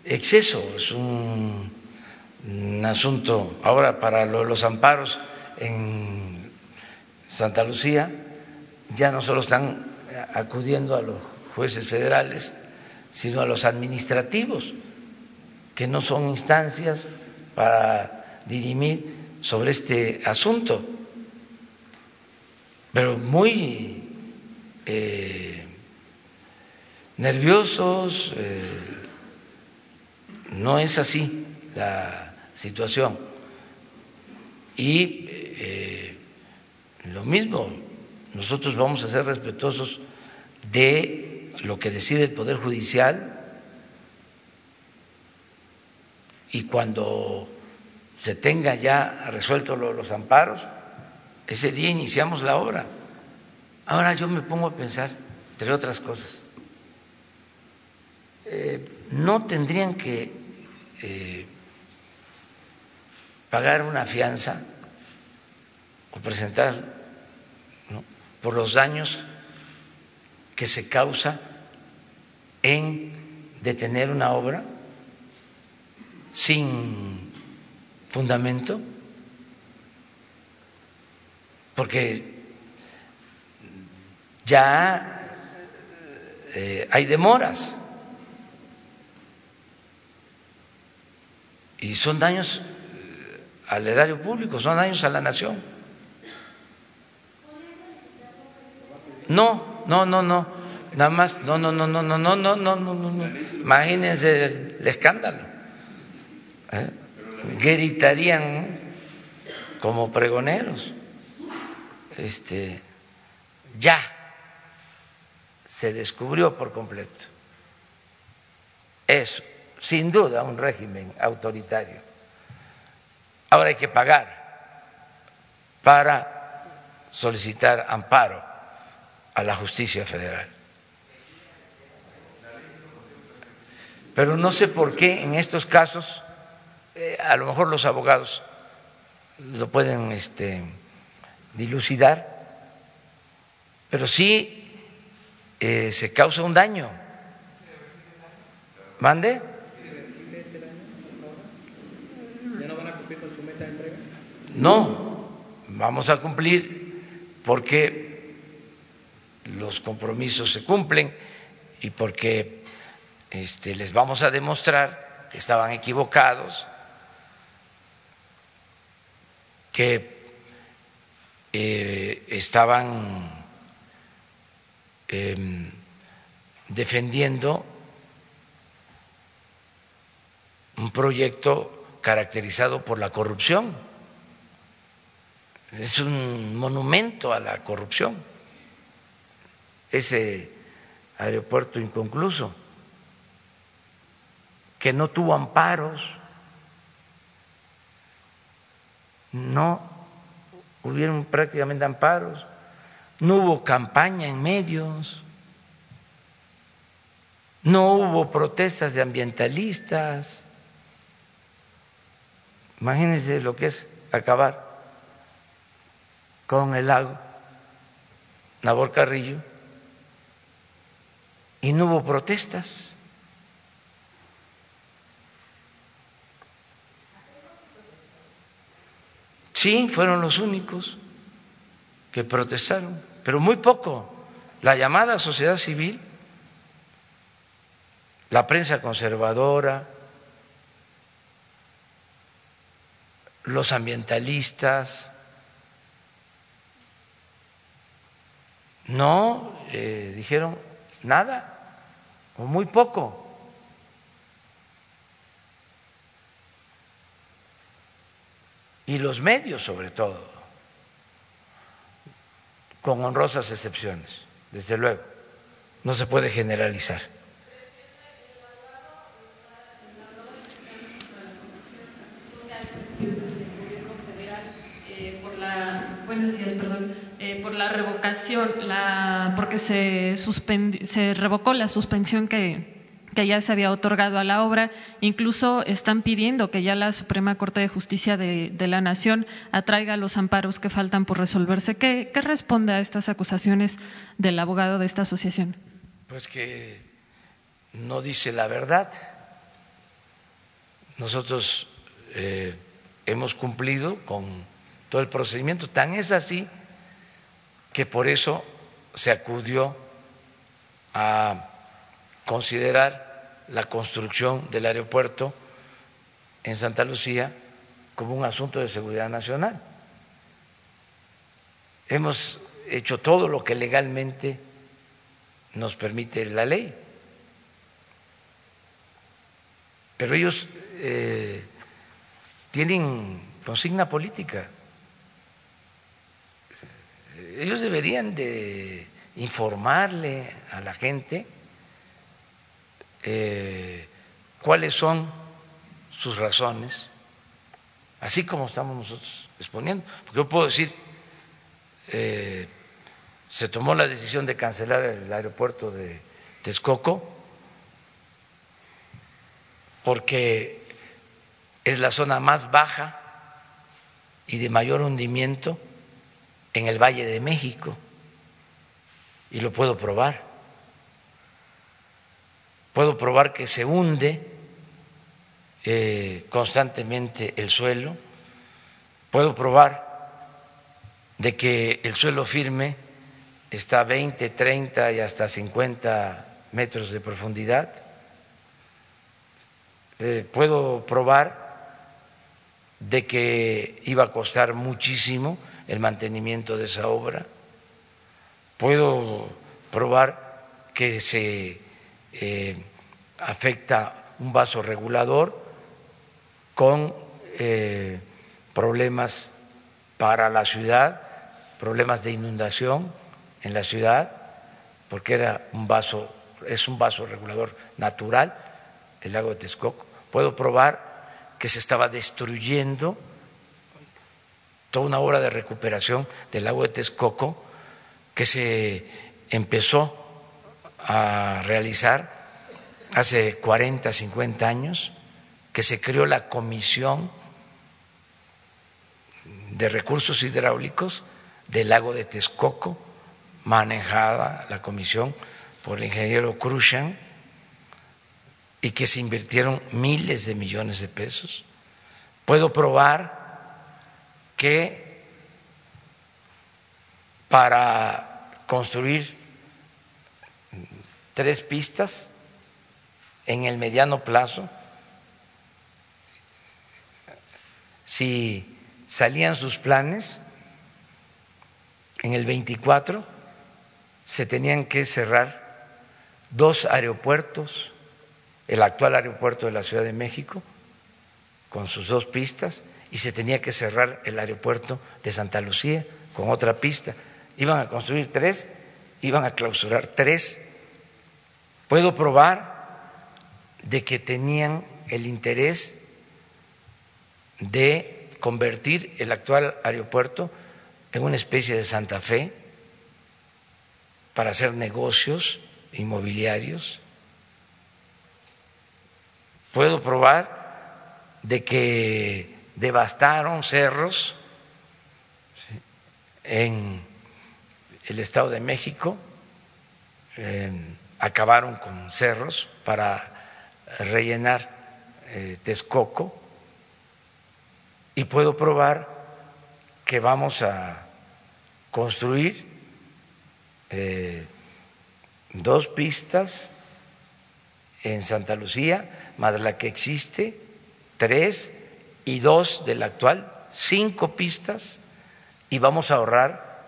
exceso, es un, un asunto ahora para lo, los amparos en Santa Lucía, ya no solo están acudiendo a los jueces federales, sino a los administrativos, que no son instancias para dirimir sobre este asunto, pero muy eh, nerviosos, eh, no es así la situación. Y eh, lo mismo, nosotros vamos a ser respetuosos de lo que decide el Poder Judicial y cuando se tenga ya resuelto los amparos, ese día iniciamos la obra. Ahora yo me pongo a pensar, entre otras cosas, eh, no tendrían que eh, pagar una fianza o presentar por los daños que se causa en detener una obra sin fundamento, porque ya eh, hay demoras y son daños eh, al erario público, son daños a la nación. No, no, no, no, nada más, no, no, no, no, no, no, no, no, no, no, imagínense el, escándalo. ¿eh? Gritarían como pregoneros. Este, ya se descubrió por completo. Es, sin duda, un régimen autoritario. Ahora hay que pagar para solicitar amparo a la justicia federal. Pero no sé por qué en estos casos, eh, a lo mejor los abogados lo pueden este, dilucidar, pero sí eh, se causa un daño. ¿Mande? No, vamos a cumplir porque los compromisos se cumplen y porque este, les vamos a demostrar que estaban equivocados, que eh, estaban Em, defendiendo un proyecto caracterizado por la corrupción. Es un monumento a la corrupción, ese aeropuerto inconcluso, que no tuvo amparos, no hubieron prácticamente amparos no hubo campaña en medios, no hubo protestas de ambientalistas. Imagínense lo que es acabar con el lago Nabor Carrillo y no hubo protestas. Sí, fueron los únicos que protestaron, pero muy poco. La llamada sociedad civil, la prensa conservadora, los ambientalistas, no eh, dijeron nada o muy poco. Y los medios sobre todo con honrosas excepciones, desde luego. No se puede generalizar. buenos días, perdón, eh, por la revocación, la, porque se, se revocó la suspensión que, ya se había otorgado a la obra. Incluso están pidiendo que ya la Suprema Corte de Justicia de, la Nación atraiga los amparos que faltan por resolverse. ¿Qué, responde a estas acusaciones del abogado de esta asociación? Pues que no dice la verdad. Nosotros eh, hemos cumplido con todo el procedimiento. Tan es así que por eso se acudió a considerar la construcción del aeropuerto en Santa Lucía como un asunto de seguridad nacional. Hemos hecho todo lo que legalmente nos permite la ley. Pero ellos eh, tienen consigna política. Ellos deberían de informarle a la gente eh, cuáles son sus razones, así como estamos nosotros exponiendo. Porque yo puedo decir, eh, se tomó la decisión de cancelar el aeropuerto de Texcoco porque es la zona más baja y de mayor hundimiento en el Valle de México. Y lo puedo probar. Puedo probar que se hunde eh, constantemente el suelo. Puedo probar de que el suelo firme está a 20, 30 y hasta 50 metros de profundidad eh, puedo probar de que iba a costar muchísimo el mantenimiento de esa obra, puedo probar que se eh, afecta un vaso regulador con eh, problemas para la ciudad, problemas de inundación en la ciudad, porque era un vaso, es un vaso regulador natural, el lago de Texcoco. Puedo probar que se estaba destruyendo toda una obra de recuperación del lago de Texcoco que se empezó a realizar hace 40, 50 años, que se creó la Comisión de Recursos Hidráulicos del lago de Texcoco, manejada la comisión por el ingeniero Cruzan, y que se invirtieron miles de millones de pesos. Puedo probar que para construir tres pistas en el mediano plazo, si salían sus planes, en el 24 se tenían que cerrar dos aeropuertos el actual aeropuerto de la Ciudad de México con sus dos pistas y se tenía que cerrar el aeropuerto de Santa Lucía con otra pista. Iban a construir tres, iban a clausurar tres. Puedo probar de que tenían el interés de convertir el actual aeropuerto en una especie de Santa Fe para hacer negocios inmobiliarios Puedo probar de que devastaron cerros en el Estado de México, acabaron con cerros para rellenar eh, Texcoco. Y puedo probar que vamos a construir eh, dos pistas en Santa Lucía más la que existe, tres y dos de la actual, cinco pistas, y vamos a ahorrar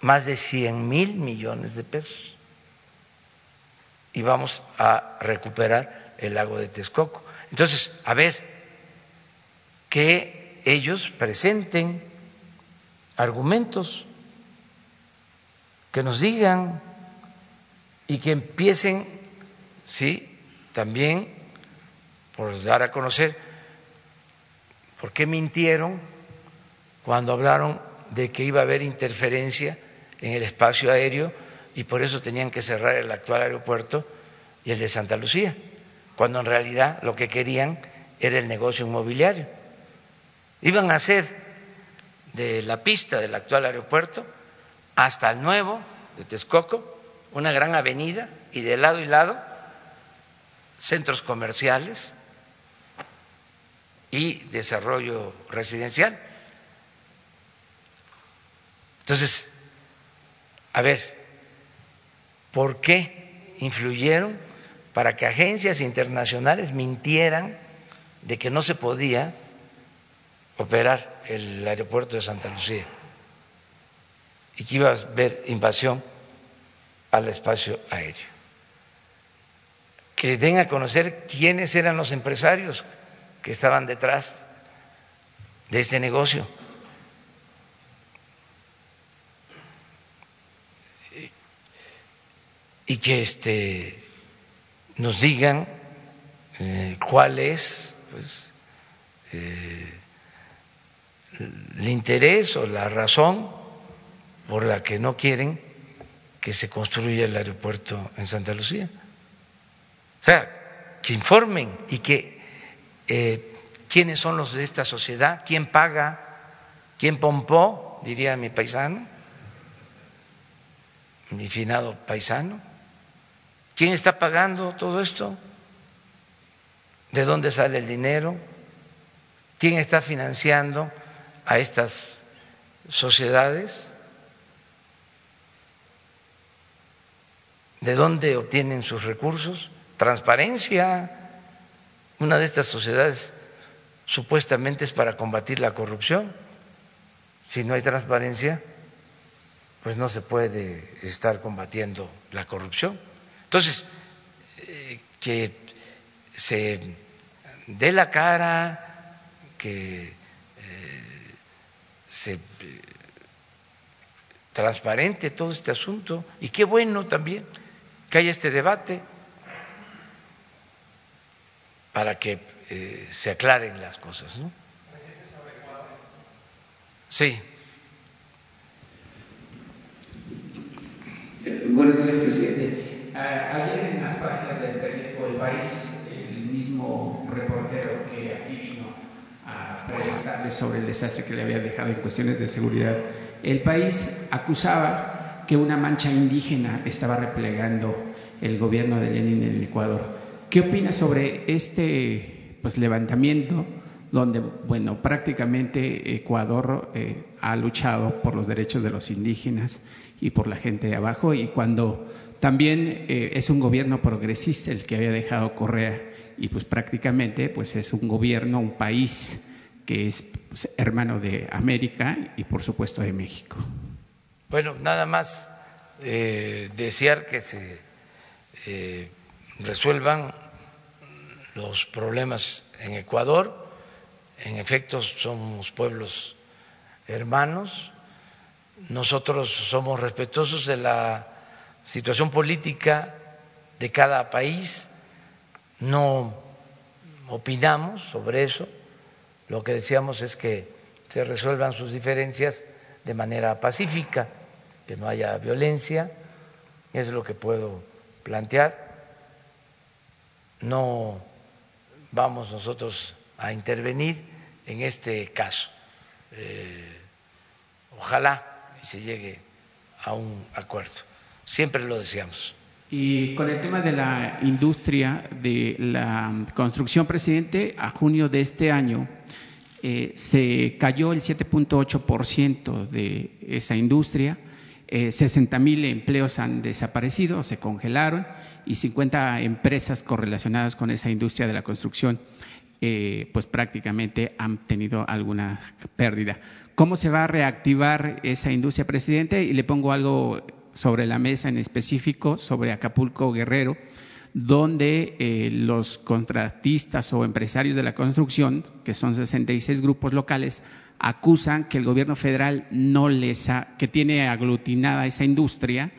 más de 100 mil millones de pesos. Y vamos a recuperar el lago de Texcoco. Entonces, a ver, que ellos presenten argumentos, que nos digan y que empiecen, sí, también por dar a conocer por qué mintieron cuando hablaron de que iba a haber interferencia en el espacio aéreo y por eso tenían que cerrar el actual aeropuerto y el de Santa Lucía, cuando en realidad lo que querían era el negocio inmobiliario. Iban a hacer de la pista del actual aeropuerto hasta el nuevo de Texcoco una gran avenida y de lado y lado centros comerciales y desarrollo residencial. Entonces, a ver, ¿por qué influyeron para que agencias internacionales mintieran de que no se podía operar el aeropuerto de Santa Lucía y que iba a haber invasión al espacio aéreo. Que den a conocer quiénes eran los empresarios que estaban detrás de este negocio. Y que este, nos digan eh, cuál es pues, eh, el interés o la razón por la que no quieren que se construya el aeropuerto en Santa Lucía. O sea, que informen y que eh, quiénes son los de esta sociedad, quién paga, quién pompó, diría mi paisano, mi finado paisano, quién está pagando todo esto, de dónde sale el dinero, quién está financiando a estas sociedades. ¿De dónde obtienen sus recursos? Transparencia. Una de estas sociedades supuestamente es para combatir la corrupción. Si no hay transparencia, pues no se puede estar combatiendo la corrupción. Entonces, eh, que se dé la cara, que eh, se eh, transparente todo este asunto y qué bueno también que haya este debate para que eh, se aclaren las cosas. ¿no? Sí. Buenos días, presidente. ayer en las páginas del periódico El País, el mismo reportero que aquí vino a preguntarle sobre el desastre que le había dejado en cuestiones de seguridad, El País acusaba que una mancha indígena estaba replegando el gobierno de Lenin en el Ecuador. ¿Qué opina sobre este pues, levantamiento donde, bueno, prácticamente Ecuador eh, ha luchado por los derechos de los indígenas y por la gente de abajo y cuando también eh, es un gobierno progresista el que había dejado Correa y pues prácticamente pues es un gobierno, un país que es pues, hermano de América y por supuesto de México. Bueno, nada más eh, desear que se resuelvan los problemas en Ecuador. En efecto, somos pueblos hermanos. Nosotros somos respetuosos de la situación política de cada país. No opinamos sobre eso. Lo que deseamos es que se resuelvan sus diferencias de manera pacífica que no haya violencia, es lo que puedo plantear. No vamos nosotros a intervenir en este caso. Eh, ojalá se llegue a un acuerdo. Siempre lo deseamos. Y con el tema de la industria de la construcción, presidente, a junio de este año eh, se cayó el 7.8% de esa industria eh, 60 mil empleos han desaparecido, se congelaron y 50 empresas correlacionadas con esa industria de la construcción eh, pues prácticamente han tenido alguna pérdida. ¿Cómo se va a reactivar esa industria, presidente? Y le pongo algo sobre la mesa en específico sobre Acapulco Guerrero, donde eh, los contratistas o empresarios de la construcción, que son 66 grupos locales, acusan que el gobierno federal no les ha, que tiene aglutinada esa industria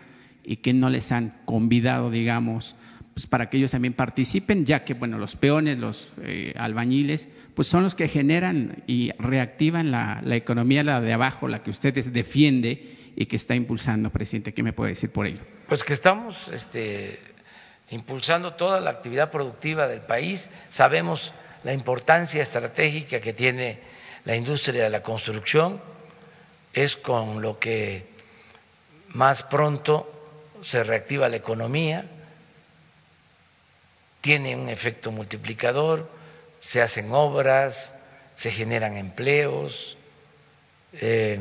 y que no les han convidado, digamos, pues para que ellos también participen, ya que bueno, los peones, los eh, albañiles, pues son los que generan y reactivan la, la, economía, la de abajo, la que usted defiende y que está impulsando, presidente. ¿Qué me puede decir por ello? Pues que estamos este, impulsando toda la actividad productiva del país. Sabemos la importancia estratégica que tiene la industria de la construcción es con lo que más pronto se reactiva la economía, tiene un efecto multiplicador, se hacen obras, se generan empleos, eh,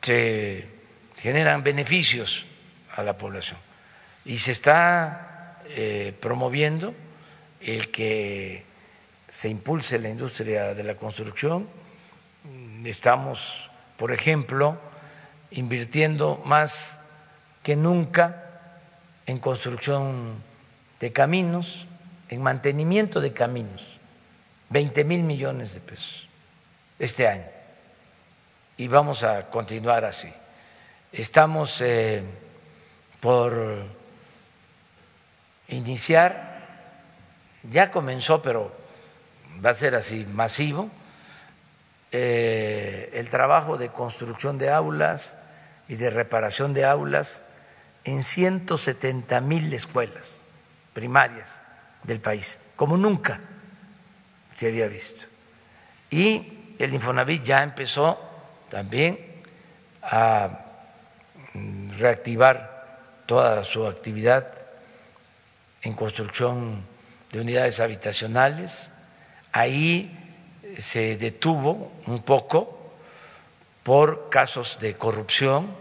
se generan beneficios a la población. Y se está eh, promoviendo el que se impulse la industria de la construcción. Estamos, por ejemplo, invirtiendo más que nunca en construcción de caminos, en mantenimiento de caminos, 20 mil millones de pesos este año. Y vamos a continuar así. Estamos eh, por iniciar, ya comenzó, pero va a ser así masivo, eh, el trabajo de construcción de aulas y de reparación de aulas en 170 mil escuelas primarias del país, como nunca se había visto. Y el Infonavit ya empezó también a reactivar toda su actividad en construcción de unidades habitacionales. Ahí se detuvo un poco por casos de corrupción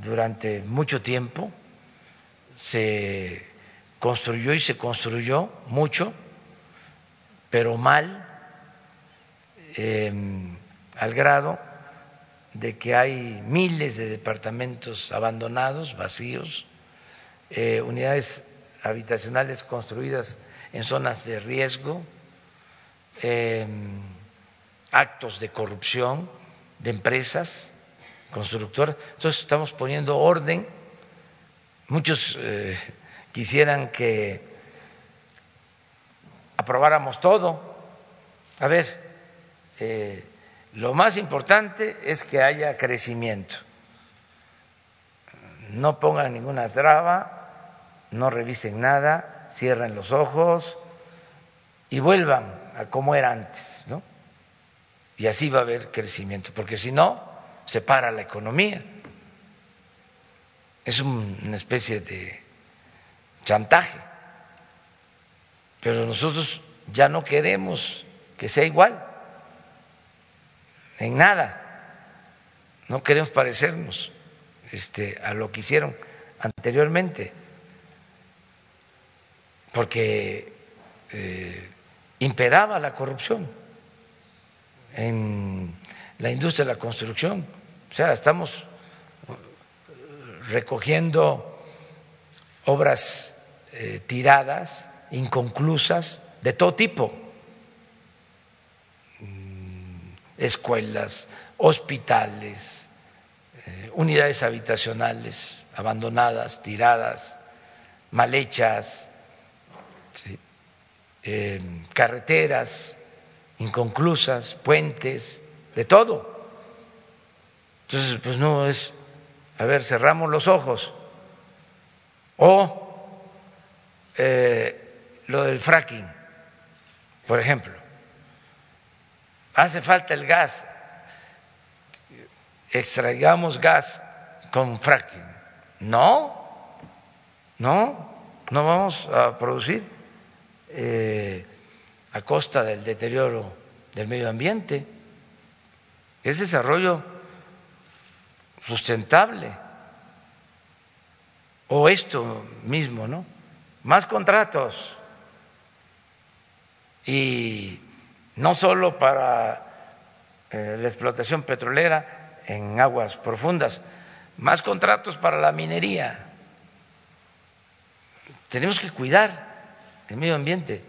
durante mucho tiempo. Se construyó y se construyó mucho, pero mal, em, al grado de que hay miles de departamentos abandonados, vacíos, eh, unidades habitacionales construidas en zonas de riesgo, em, actos de corrupción de empresas constructoras. Entonces estamos poniendo orden. Muchos eh, quisieran que aprobáramos todo. A ver, eh, lo más importante es que haya crecimiento. No pongan ninguna traba, no revisen nada, cierren los ojos y vuelvan a como era antes, ¿no? Y así va a haber crecimiento, porque si no, se para la economía. Es una especie de chantaje. Pero nosotros ya no queremos que sea igual en nada. No queremos parecernos este, a lo que hicieron anteriormente, porque eh, imperaba la corrupción en la industria de la construcción. O sea, estamos recogiendo obras eh, tiradas, inconclusas, de todo tipo escuelas, hospitales, eh, unidades habitacionales abandonadas, tiradas, mal hechas, eh, carreteras inconclusas, puentes, de todo. Entonces, pues no es, a ver, cerramos los ojos. O eh, lo del fracking, por ejemplo hace falta el gas, extraigamos gas con fracking. No, no, no vamos a producir eh, a costa del deterioro del medio ambiente. Es desarrollo sustentable. O esto mismo, ¿no? Más contratos y no solo para eh, la explotación petrolera en aguas profundas, más contratos para la minería. Tenemos que cuidar el medio ambiente.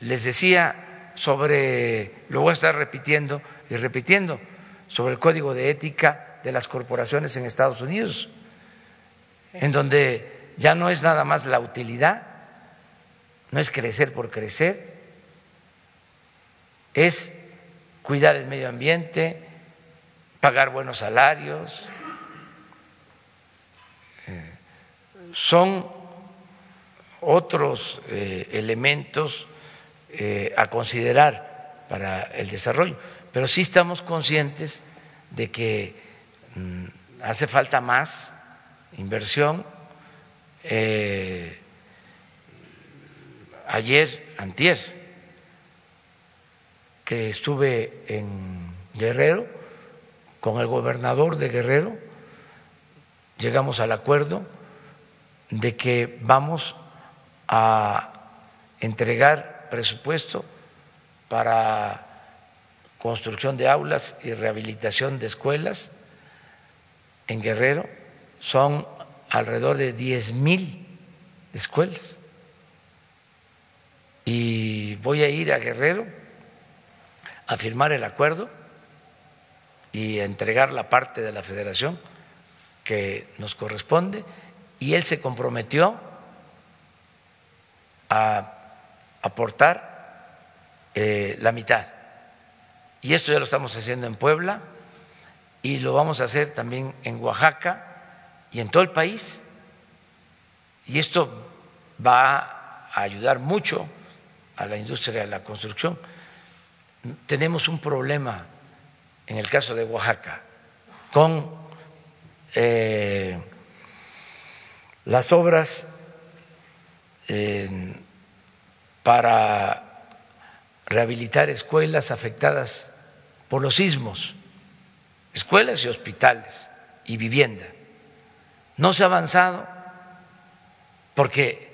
Les decía sobre, lo voy a estar repitiendo y repitiendo, sobre el código de ética de las corporaciones en Estados Unidos, en donde ya no es nada más la utilidad, no es crecer por crecer, es cuidar el medio ambiente, pagar buenos salarios. Eh, son otros eh, elementos eh, a considerar para el desarrollo, pero sí estamos conscientes de que mm, hace falta más inversión. ayer, antier, que estuve en Guerrero con el gobernador de Guerrero, llegamos al acuerdo de que vamos a entregar presupuesto para construcción de aulas y rehabilitación de escuelas en Guerrero. Son alrededor de diez mil escuelas. Y voy a ir a Guerrero a firmar el acuerdo y a entregar la parte de la federación que nos corresponde y él se comprometió a aportar eh, la mitad. Y esto ya lo estamos haciendo en Puebla y lo vamos a hacer también en Oaxaca y en todo el país. Y esto va a ayudar mucho a la industria de la construcción. Tenemos un problema en el caso de Oaxaca con eh, las obras para rehabilitar escuelas afectadas por los sismos, escuelas y hospitales y vivienda. No se ha avanzado porque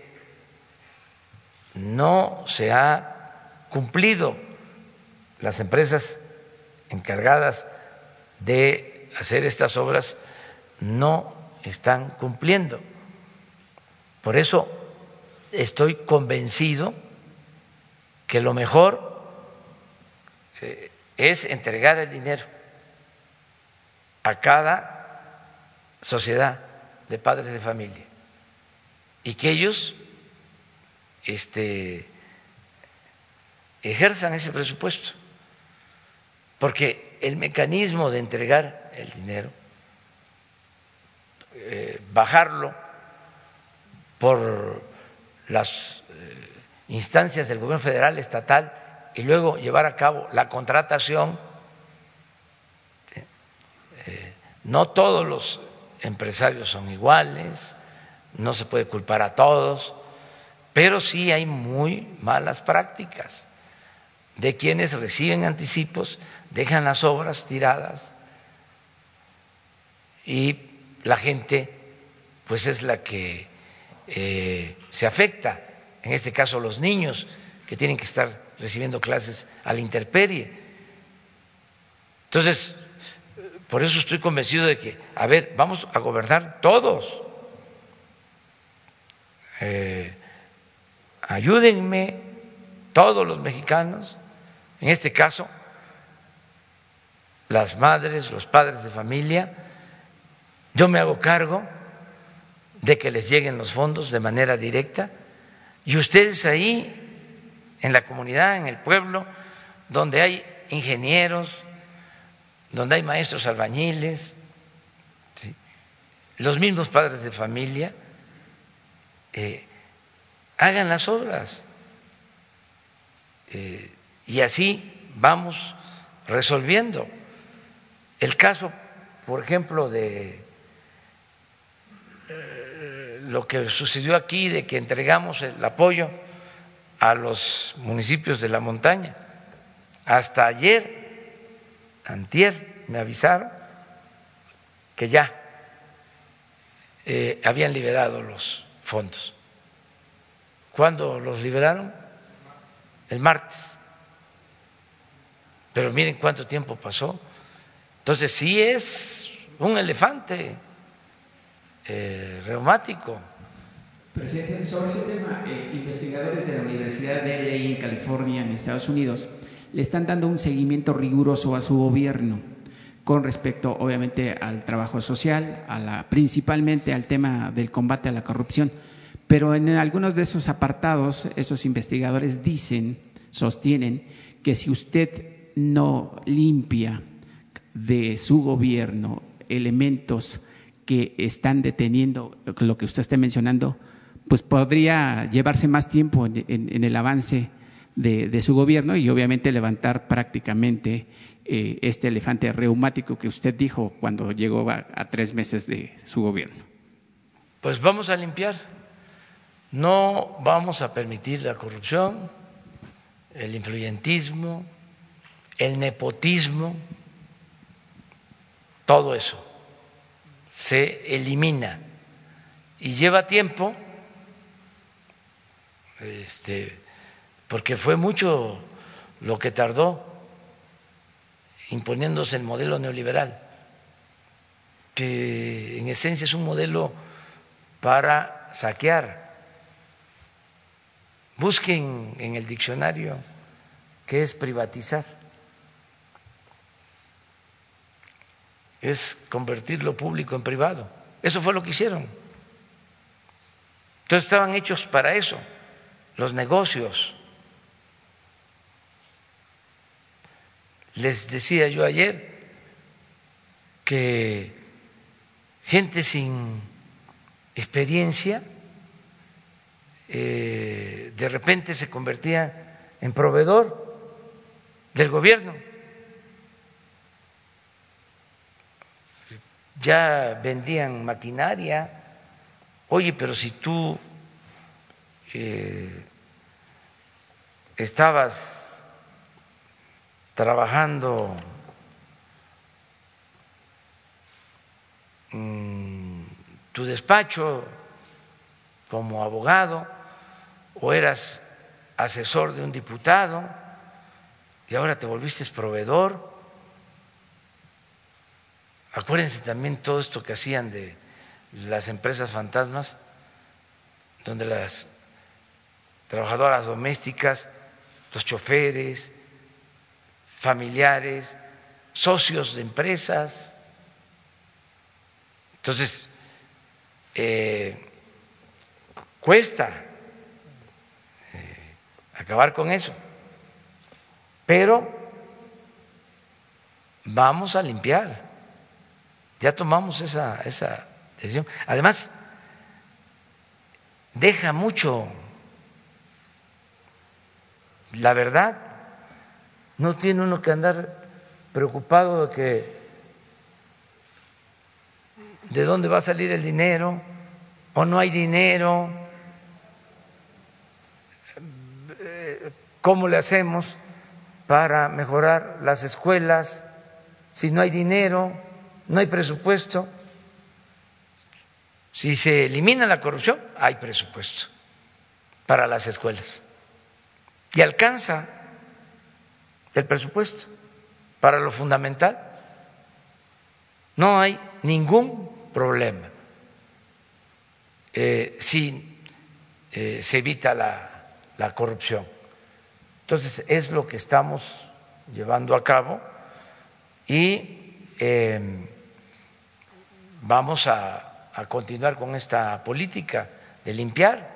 no se ha cumplido las empresas encargadas de hacer estas obras no están cumpliendo. Por eso estoy convencido que lo mejor eh, es entregar el dinero a cada sociedad de padres de familia y que ellos este, ejerzan ese presupuesto, porque el mecanismo de entregar el dinero, eh, bajarlo por las eh, instancias del gobierno federal, estatal, y luego llevar a cabo la contratación. Eh, no todos los empresarios son iguales, no se puede culpar a todos, pero sí hay muy malas prácticas de quienes reciben anticipos, dejan las obras tiradas y la gente pues es la que eh, se afecta, en este caso los niños que tienen que estar recibiendo clases a la intemperie. Entonces, por eso estoy convencido de que, a ver, vamos a gobernar todos. Eh, ayúdenme todos los mexicanos, en este caso, las madres, los padres de familia, yo me hago cargo de que les lleguen los fondos de manera directa y ustedes ahí, en la comunidad, en el pueblo, donde hay ingenieros, donde hay maestros albañiles, los mismos padres de familia, eh, hagan las obras. Eh, y así vamos resolviendo. El caso, por ejemplo, de lo que sucedió aquí de que entregamos el apoyo a los municipios de la montaña. Hasta ayer, antier, me avisaron que ya eh, habían liberado los fondos. ¿Cuándo los liberaron? El martes. Pero miren cuánto tiempo pasó. Entonces sí es un elefante eh, reumático. Presidente, sobre ese tema, eh, investigadores de la Universidad de LA en California, en Estados Unidos, le están dando un seguimiento riguroso a su gobierno con respecto, obviamente, al trabajo social, a la, principalmente al tema del combate a la corrupción. Pero en algunos de esos apartados, esos investigadores dicen, sostienen, que si usted no limpia de su gobierno elementos que están deteniendo lo que usted esté mencionando, pues podría llevarse más tiempo en, el avance de, su gobierno y obviamente levantar prácticamente eh, este elefante reumático que usted dijo cuando llegó a, a tres meses de su gobierno. Pues vamos a limpiar. No vamos a permitir la corrupción, el influyentismo, el nepotismo, todo eso se elimina y lleva tiempo este, porque fue mucho lo que tardó imponiéndose el modelo neoliberal, que en esencia es un modelo para saquear. Busquen en el diccionario qué es privatizar. Es convertir lo público en privado. Eso fue lo que hicieron. Entonces estaban hechos para eso, los negocios. Les decía yo ayer que gente sin experiencia eh, de repente se convertía en proveedor del gobierno. Ya vendían maquinaria. Oye, pero si tú eh, estabas trabajando en tu despacho como abogado o eras asesor de un diputado y ahora te volviste proveedor. Acuérdense también todo esto que hacían de las empresas fantasmas, donde las trabajadoras domésticas, los choferes, familiares, socios de empresas. Entonces, eh, cuesta eh, acabar con eso, pero vamos a limpiar. Ya tomamos esa, esa decisión. Además, deja mucho la verdad, no tiene uno que andar preocupado de que de dónde va a salir el dinero o no hay dinero, cómo le hacemos para mejorar las escuelas si no hay dinero, no hay presupuesto. Si se elimina la corrupción, hay presupuesto para las escuelas y alcanza el presupuesto para lo fundamental. No hay ningún problema eh, si eh, se evita la, corrupción. Entonces, es lo que estamos llevando a cabo y eh, vamos a, a continuar con esta política de limpiar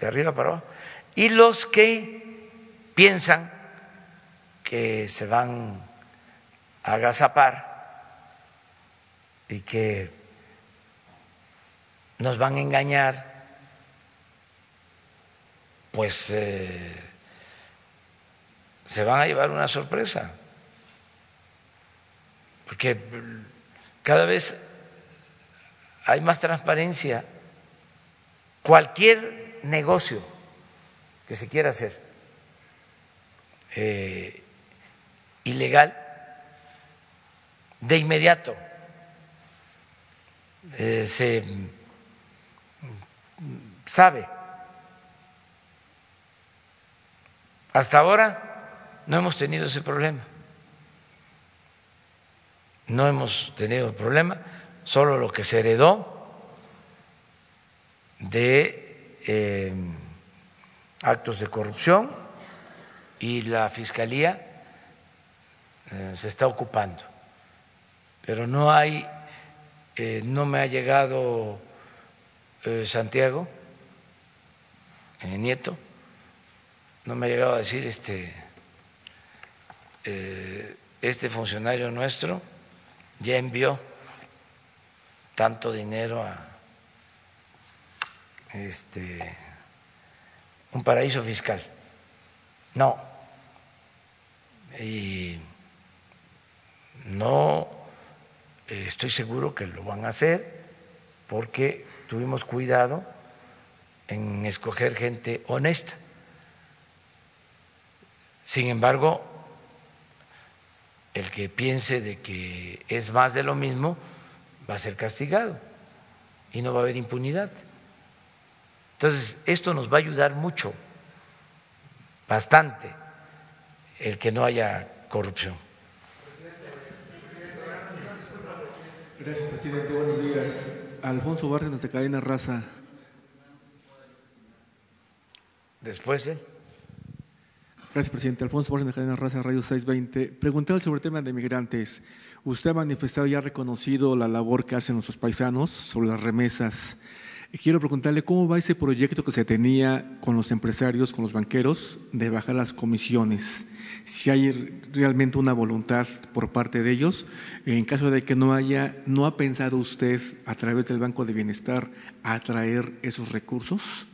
de arriba para abajo. Y los que piensan que se van a agazapar y que nos van a engañar, pues eh, se van a llevar una sorpresa, porque cada vez hay más transparencia. Cualquier negocio que se quiera hacer eh, ilegal, de inmediato eh, se sabe. Hasta ahora no hemos tenido ese problema. No hemos tenido problema, solo lo que se heredó de eh, actos de corrupción y la Fiscalía eh, se está ocupando. Pero no hay, eh, no me ha llegado eh, Santiago, Nieto, no me ha llegado a decir este, este funcionario nuestro ya envió tanto dinero a este, un paraíso fiscal. No, y no eh, estoy seguro que lo van a hacer porque tuvimos cuidado en escoger gente honesta. Sin embargo, el que piense de que es más de lo mismo va a ser castigado y no va a haber impunidad. Entonces, esto nos va a ayudar mucho bastante el que no haya corrupción. Gracias, presidente. Buenos días. Alfonso Bárcenas de Cadena Raza. Después de Gracias, presidente. Alfonso Bárcenas de Raza, Radio 620. Preguntar sobre el tema de migrantes. Usted ha manifestado y ha reconocido la labor que hacen nuestros paisanos sobre las remesas. Quiero preguntarle cómo va ese proyecto que se tenía con los empresarios, con los banqueros, de bajar las comisiones. Si hay realmente una voluntad por parte de ellos, en caso de que no haya, ¿no ha pensado usted a través del Banco de Bienestar atraer esos recursos?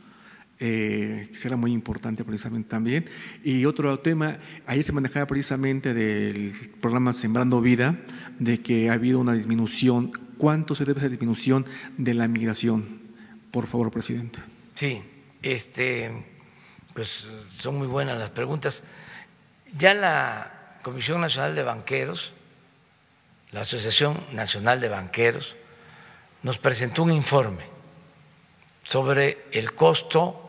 Eh, que será muy importante precisamente también. Y otro tema, ayer se manejaba precisamente del programa Sembrando Vida, de que ha habido una disminución. ¿Cuánto se debe esa disminución de la migración? Por favor, presidente. Sí, este, pues son muy buenas las preguntas. Ya la Comisión Nacional de Banqueros, la Asociación Nacional de Banqueros, nos presentó un informe sobre el costo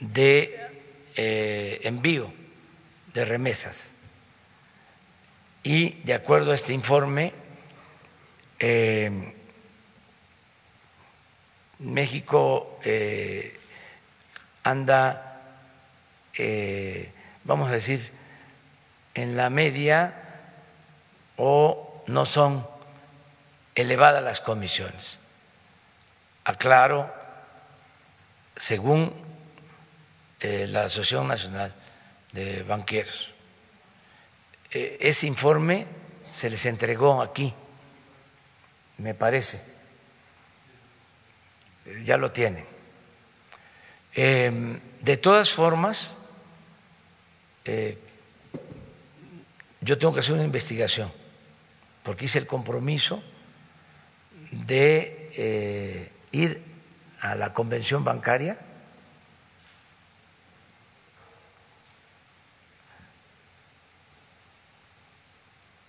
de eh, envío de remesas. Y de acuerdo a este informe, eh, México eh, anda, vamos a decir, en la media o no son elevadas las comisiones. Aclaro, según eh, la Asociación Nacional de Banqueros. Eh, ese informe se les entregó aquí, me parece, ya lo tienen. Em, de todas formas, eh, yo tengo que hacer una investigación, porque hice el compromiso de ir a la convención bancaria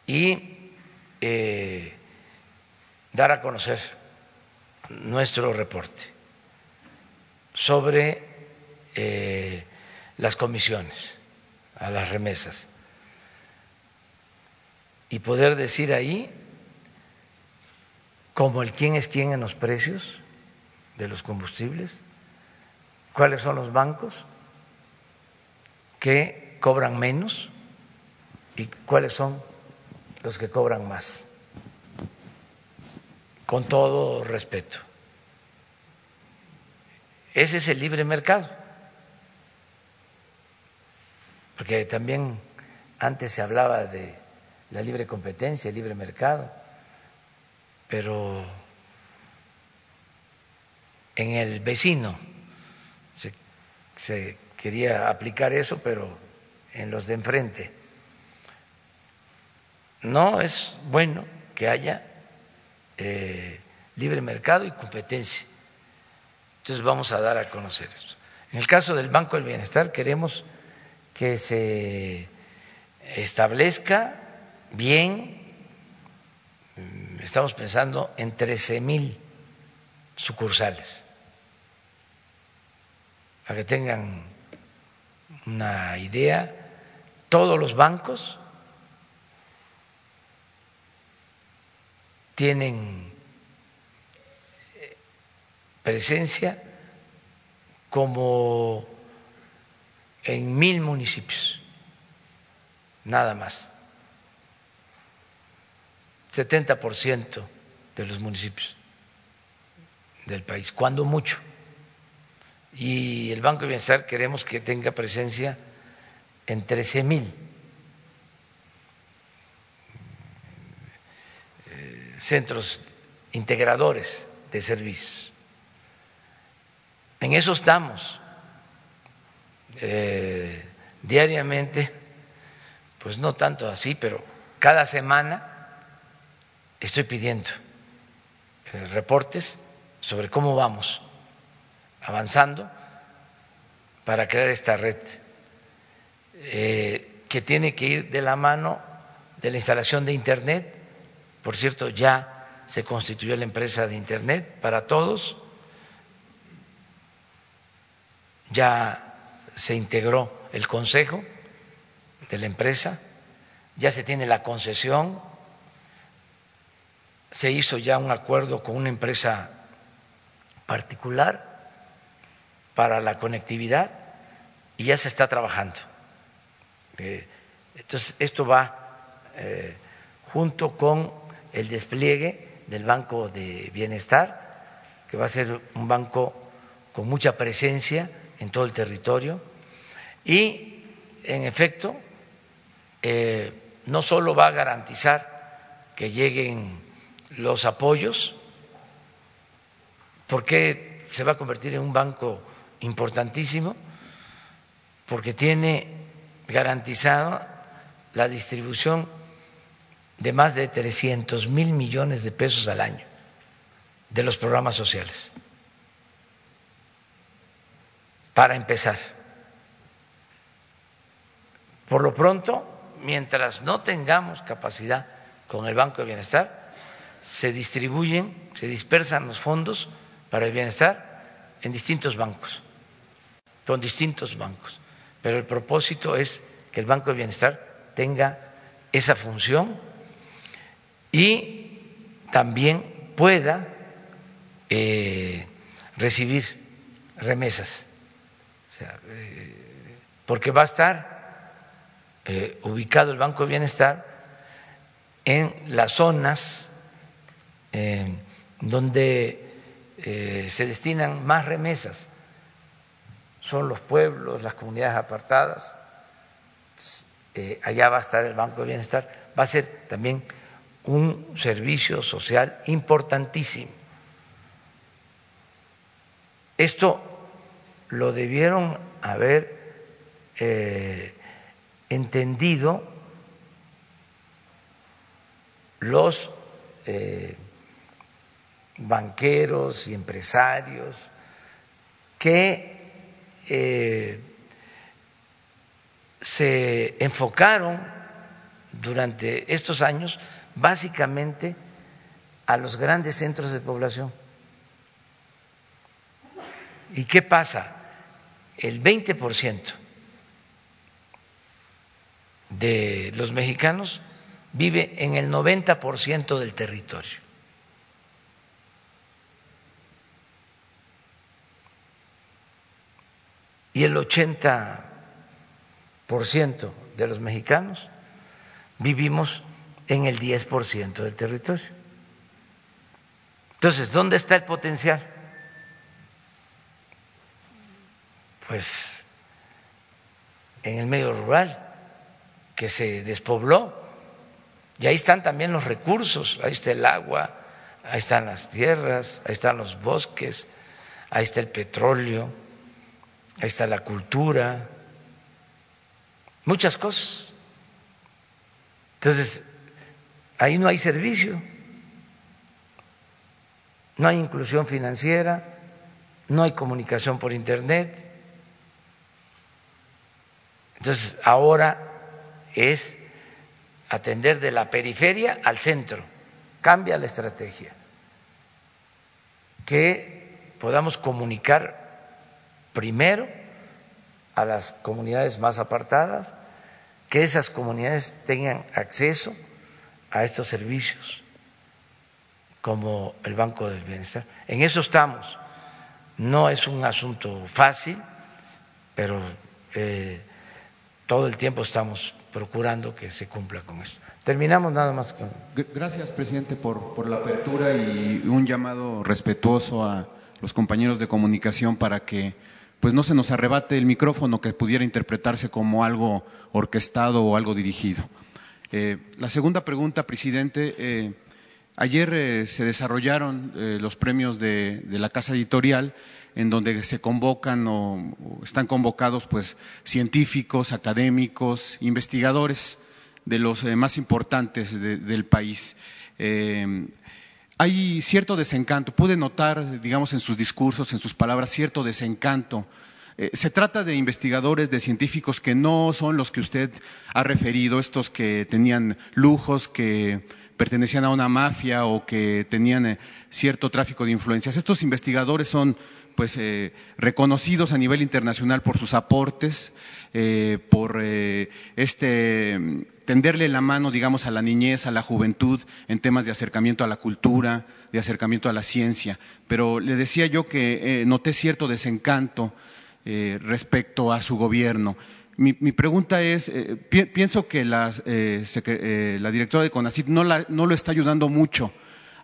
y eh, dar a conocer nuestro reporte sobre eh, las comisiones a las remesas. Y poder decir ahí como el quién es quién en los precios de los combustibles, cuáles son los bancos que cobran menos y cuáles son los que cobran más, con todo respeto. Ese es el libre mercado, porque también antes se hablaba de la libre competencia, el libre mercado, pero en el vecino se, se quería aplicar eso, pero en los de enfrente no es bueno que haya eh, libre mercado y competencia. Entonces vamos a dar a conocer esto. En el caso del Banco del Bienestar queremos que se establezca bien, mm, estamos pensando en 13 mil sucursales, para que tengan una idea, todos los bancos tienen eh, presencia como en mil municipios, nada más. 70% de los municipios del país, cuando mucho. Y el Banco de Bienestar queremos que tenga presencia en 13 mil centros integradores de servicios. En eso estamos eh, diariamente, pues no tanto así, pero cada semana estoy pidiendo eh, reportes sobre cómo vamos avanzando para crear esta red eh, que tiene que ir de la mano de la instalación de Internet por cierto, ya se constituyó la empresa de Internet para todos, ya se integró el consejo de la empresa, ya se tiene la concesión, se hizo ya un acuerdo con una empresa particular para la conectividad y ya se está trabajando. Eh, entonces, esto va eh, junto con el despliegue del Banco de Bienestar, que va a ser un banco con mucha presencia en todo el territorio. Y, en efecto, eh, no solo va a garantizar que lleguen los apoyos, porque se va a convertir en un banco importantísimo, porque tiene garantizado la distribución de más de 300 mil millones de pesos al año de los programas sociales. Para empezar. Por lo pronto, mientras no tengamos capacidad con el Banco de Bienestar, se distribuyen, se dispersan los fondos para el bienestar en distintos bancos, con distintos bancos. Pero el propósito es que el Banco de Bienestar tenga esa función y también pueda eh, recibir remesas, eh, porque va a estar eh, ubicado el Banco de Bienestar en las zonas donde se destinan más remesas, son los pueblos, las comunidades apartadas, allá va a estar el Banco de Bienestar, va a ser también un servicio social importantísimo. Esto lo debieron haber eh, entendido los eh, banqueros y empresarios que eh, se enfocaron durante estos años básicamente a los grandes centros de población. ¿Y qué pasa? El 20% de los mexicanos vive en el 90% del territorio. Y el 80% de los mexicanos vivimos en el 10% del territorio. Entonces, ¿dónde está el potencial? Pues en el medio rural, que se despobló, y ahí están también los recursos, ahí está el agua, ahí están las tierras, ahí están los bosques, ahí está el petróleo, ahí está la cultura, muchas cosas. Entonces, ahí no hay servicio, no hay inclusión financiera, no hay comunicación por Internet. Entonces, ahora es atender de la periferia al centro, cambia la estrategia, que podamos comunicar primero a las comunidades más apartadas, que esas comunidades tengan acceso a estos servicios como el Banco del Bienestar. En eso estamos. No es un asunto fácil, pero eh, todo el tiempo estamos procurando que se cumpla con esto. Terminamos nada más con. Gracias, presidente, por, por la apertura y un llamado respetuoso a los compañeros de comunicación para que pues no se nos arrebate el micrófono que pudiera interpretarse como algo orquestado o algo dirigido. Eh, la segunda pregunta, presidente. Eh, ayer eh, se desarrollaron los premios de, la Casa Editorial, en donde se convocan o, están convocados pues, científicos, académicos, investigadores de los más importantes del país. hay cierto desencanto, pude notar, digamos, en sus discursos, en sus palabras, cierto desencanto Eh, se trata de investigadores, de científicos que no son los que usted ha referido, estos que tenían lujos, que pertenecían a una mafia o que tenían eh, cierto tráfico de influencias. Estos investigadores son pues eh, reconocidos a nivel internacional por sus aportes, por este tenderle la mano, digamos, a la niñez, a la juventud en temas de acercamiento a la cultura, de acercamiento a la ciencia. Pero le decía yo que noté cierto desencanto respecto a su gobierno. Mi, pregunta es, eh, pienso que eh, eh, la directora de CONACIT no, no lo está ayudando mucho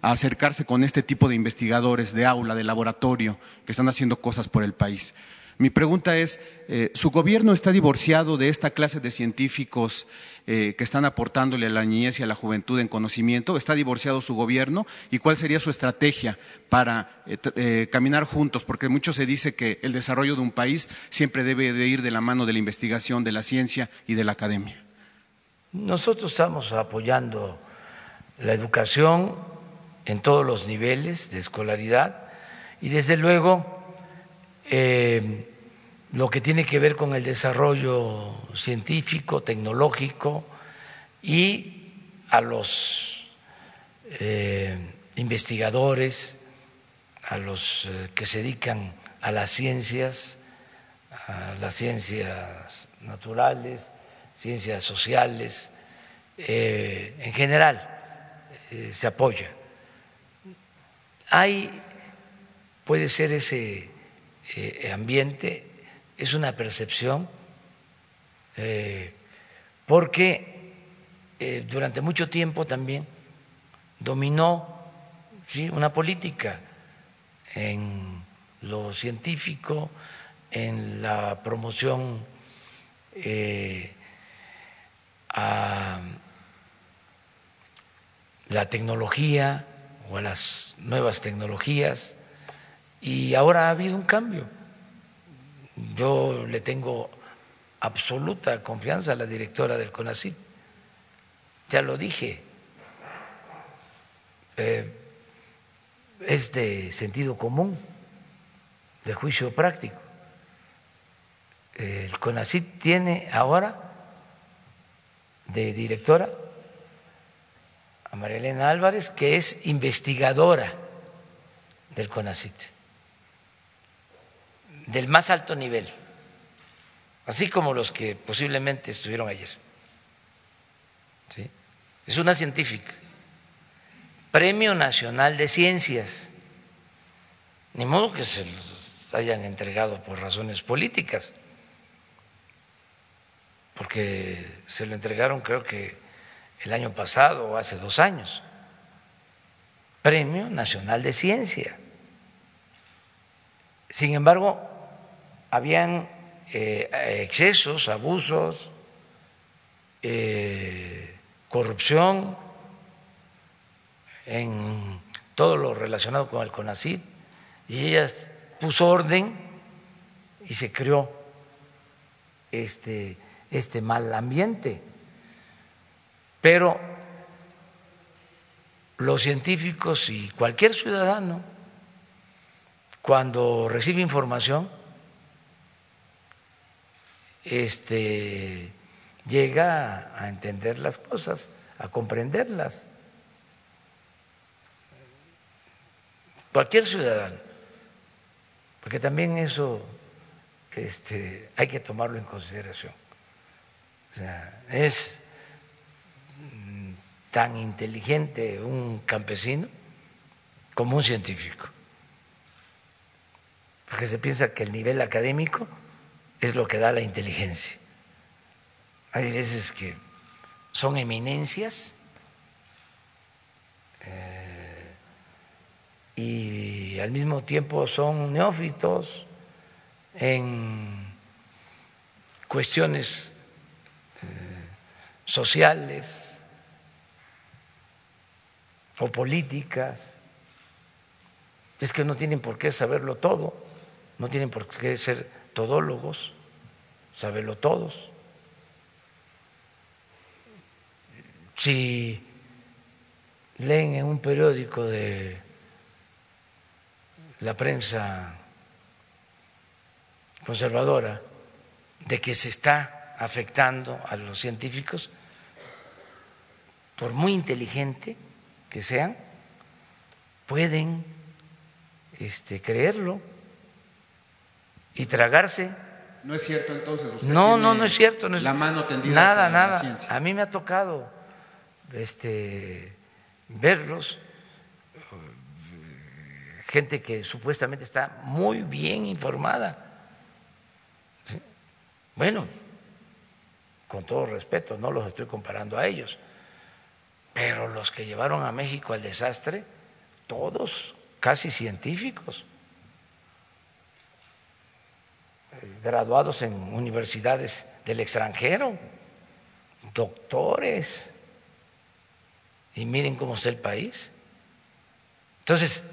a acercarse con este tipo de investigadores de aula, de laboratorio, que están haciendo cosas por el país. Mi pregunta es, eh, ¿su gobierno está divorciado de esta clase de científicos eh, que están aportándole a la niñez y a la juventud en conocimiento? ¿Está divorciado su gobierno? ¿Y cuál sería su estrategia para eh, caminar juntos? Porque mucho se dice que el desarrollo de un país siempre debe de ir de la mano de la investigación, de la ciencia y de la academia. Nosotros estamos apoyando la educación en todos los niveles de escolaridad y desde luego eh, lo que tiene que ver con el desarrollo científico, tecnológico y a los eh, investigadores, a los eh, que se dedican a las ciencias, a las ciencias naturales, ciencias sociales, en general se apoya. Hay, puede ser ese eh, ambiente es una percepción eh, porque eh, durante mucho tiempo también dominó ¿sí? una política en lo científico, en la promoción a la tecnología o a las nuevas tecnologías y ahora ha habido un cambio. Yo le tengo absoluta confianza a la directora del CONACYT. Ya lo dije. Eh, es de sentido común, de juicio práctico. El CONACYT tiene ahora de directora a María Elena Álvarez, que es investigadora del CONACYT del más alto nivel, así como los que posiblemente estuvieron ayer. Es una científica. Premio Nacional de Ciencias. Ni modo que se los hayan entregado por razones políticas, porque se lo entregaron creo que el año pasado o hace dos años. Premio Nacional de Ciencia. Sin embargo, habían eh, excesos, abusos, eh, corrupción en todo lo relacionado con el CONACID y ella puso orden y se creó este, este mal ambiente. Pero los científicos y cualquier ciudadano, cuando recibe información, este, llega a entender las cosas, a comprenderlas. Cualquier ciudadano, porque también eso este, hay que tomarlo en consideración. O sea, es tan inteligente un campesino como un científico, porque se piensa que el nivel académico es lo que da la inteligencia. Hay veces que son eminencias eh, y al mismo tiempo son neófitos en cuestiones eh, sociales o políticas. Es que no tienen por qué saberlo todo, no tienen por qué ser todólogos, saberlo todos. Si leen en un periódico de la prensa conservadora de que se está afectando a los científicos, por muy inteligente que sean, pueden este, creerlo y tragarse. No es cierto entonces. Usted no, no, no es cierto. No es, la mano tendida nada, nada. la ciencia. A mí me ha tocado este, verlos, gente que supuestamente está muy bien informada. ¿Sí? Bueno, con todo respeto, no los estoy comparando a ellos, pero los que llevaron a México al desastre, todos casi científicos, graduados en universidades del extranjero, doctores, y miren cómo está el país. Entonces,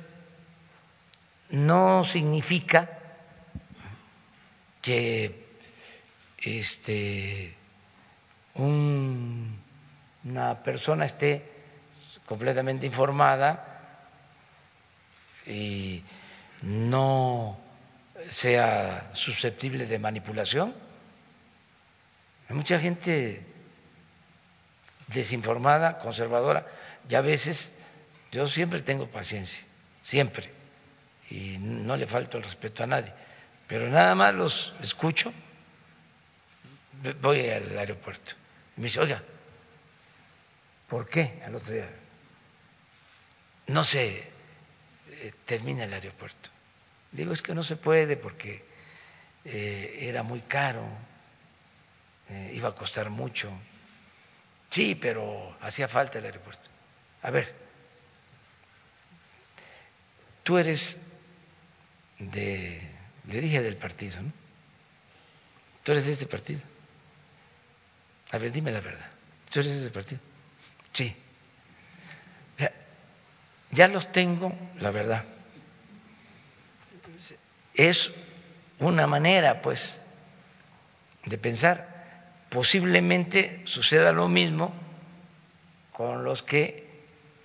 no significa que este un, una persona esté completamente informada y no sea susceptible de manipulación. Hay mucha gente desinformada, conservadora, y a veces yo siempre tengo paciencia, siempre, y no le falto el respeto a nadie, pero nada más los escucho, voy al aeropuerto, y me dice, oiga, ¿por qué al otro día no se eh, termina el aeropuerto? Digo, es que no se puede porque eh, era muy caro, eh, iba a costar mucho. Sí, pero hacía falta el aeropuerto. A ver, tú eres de, le dije del partido, ¿no? Tú eres de este partido. A ver, dime la verdad. ¿Tú eres de este partido? Sí. Ya, ya los tengo, la verdad. Es una manera, pues, de pensar posiblemente suceda lo mismo con los que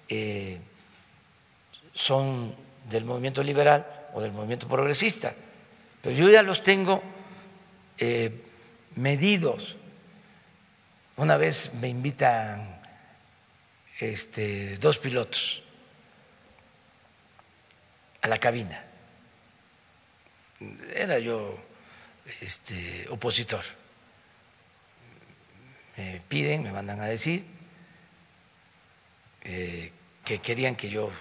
eh, son del movimiento liberal o del movimiento progresista. Pero yo ya los tengo eh, medidos. Una vez me invitan este, dos pilotos a la cabina. Era yo este, opositor me piden, me mandan a decir eh, que querían que yo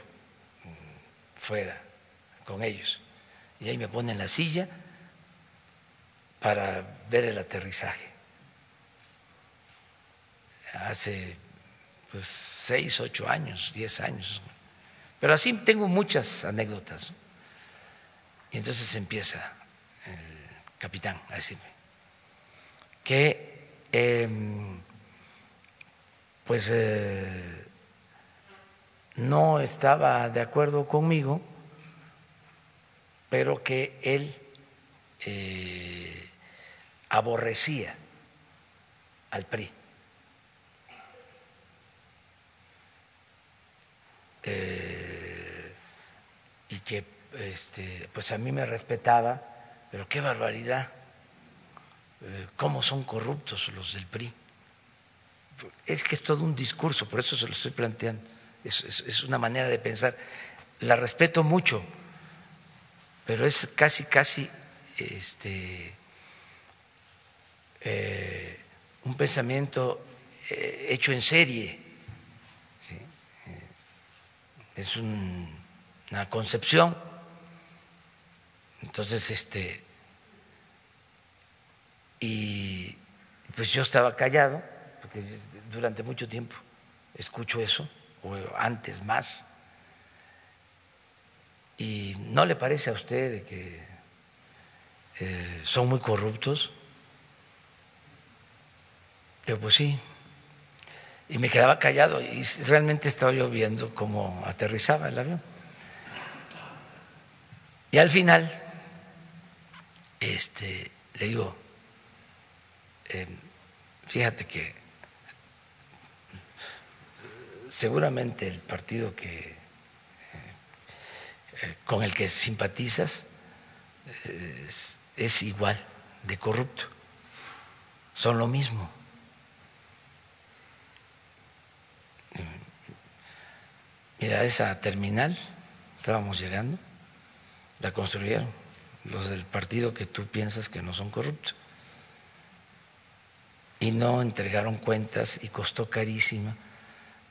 fuera con ellos. Y ahí me ponen la silla para ver el aterrizaje. Hace pues, seis, ocho años, diez años. Pero así tengo muchas anécdotas. Y entonces empieza el capitán a decirme que eh, pues eh, no estaba de acuerdo conmigo, pero que él eh, aborrecía al PRI. Eh, y que este, pues a mí me respetaba, pero qué barbaridad eh, cómo son corruptos los del PRI. Es que es todo un discurso, por eso se lo estoy planteando. Es, una manera de pensar. La respeto mucho, pero es casi, casi este, eh, un pensamiento eh, hecho en serie. es un, una concepción. Entonces, este, y pues yo estaba callado, porque durante mucho tiempo escucho eso, o antes más, y no le parece a usted que eh, son muy corruptos. Yo pues sí, y me quedaba callado y realmente estaba yo viendo cómo aterrizaba el avión. Y al final, este, le digo, eh, fíjate que seguramente el partido que eh, con el que simpatizas eh, es igual de corrupto. Son lo mismo. Mira, esa terminal, estábamos llegando, la construyeron los del partido que tú piensas que no son corruptos. Y no entregaron cuentas y costó carísima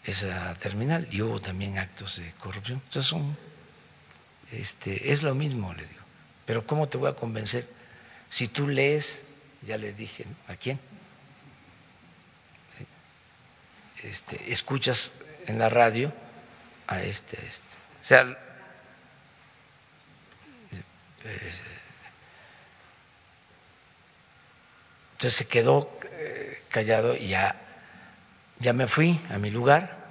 esa terminal. Y hubo también actos de corrupción. Entonces este, es lo mismo, le digo. Pero ¿cómo te voy a convencer? Si tú lees, ya le dije, ¿a quién? Este, escuchas en la radio a este, a este. O sea, entonces se quedó eh, callado y ya, ya me fui a mi lugar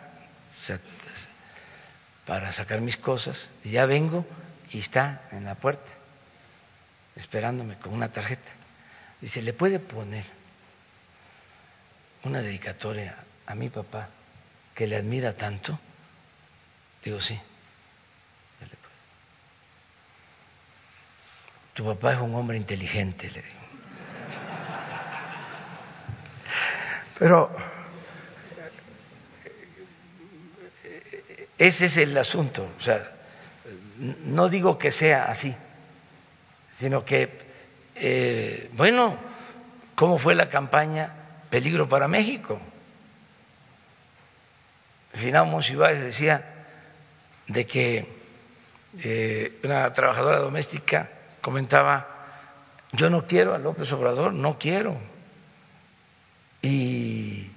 para sacar mis cosas y ya vengo y está en la puerta esperándome con una tarjeta. Dice, ¿le puede poner una dedicatoria a mi papá que le admira tanto? Digo, sí. Tu papá es un hombre inteligente, le digo. Pero ese es el asunto. O sea, no digo que sea así, sino que, eh, bueno, ¿cómo fue la campaña Peligro para México? Final Monsiváis decía de que eh, una trabajadora doméstica comentaba, yo no quiero a López Obrador, no quiero. Y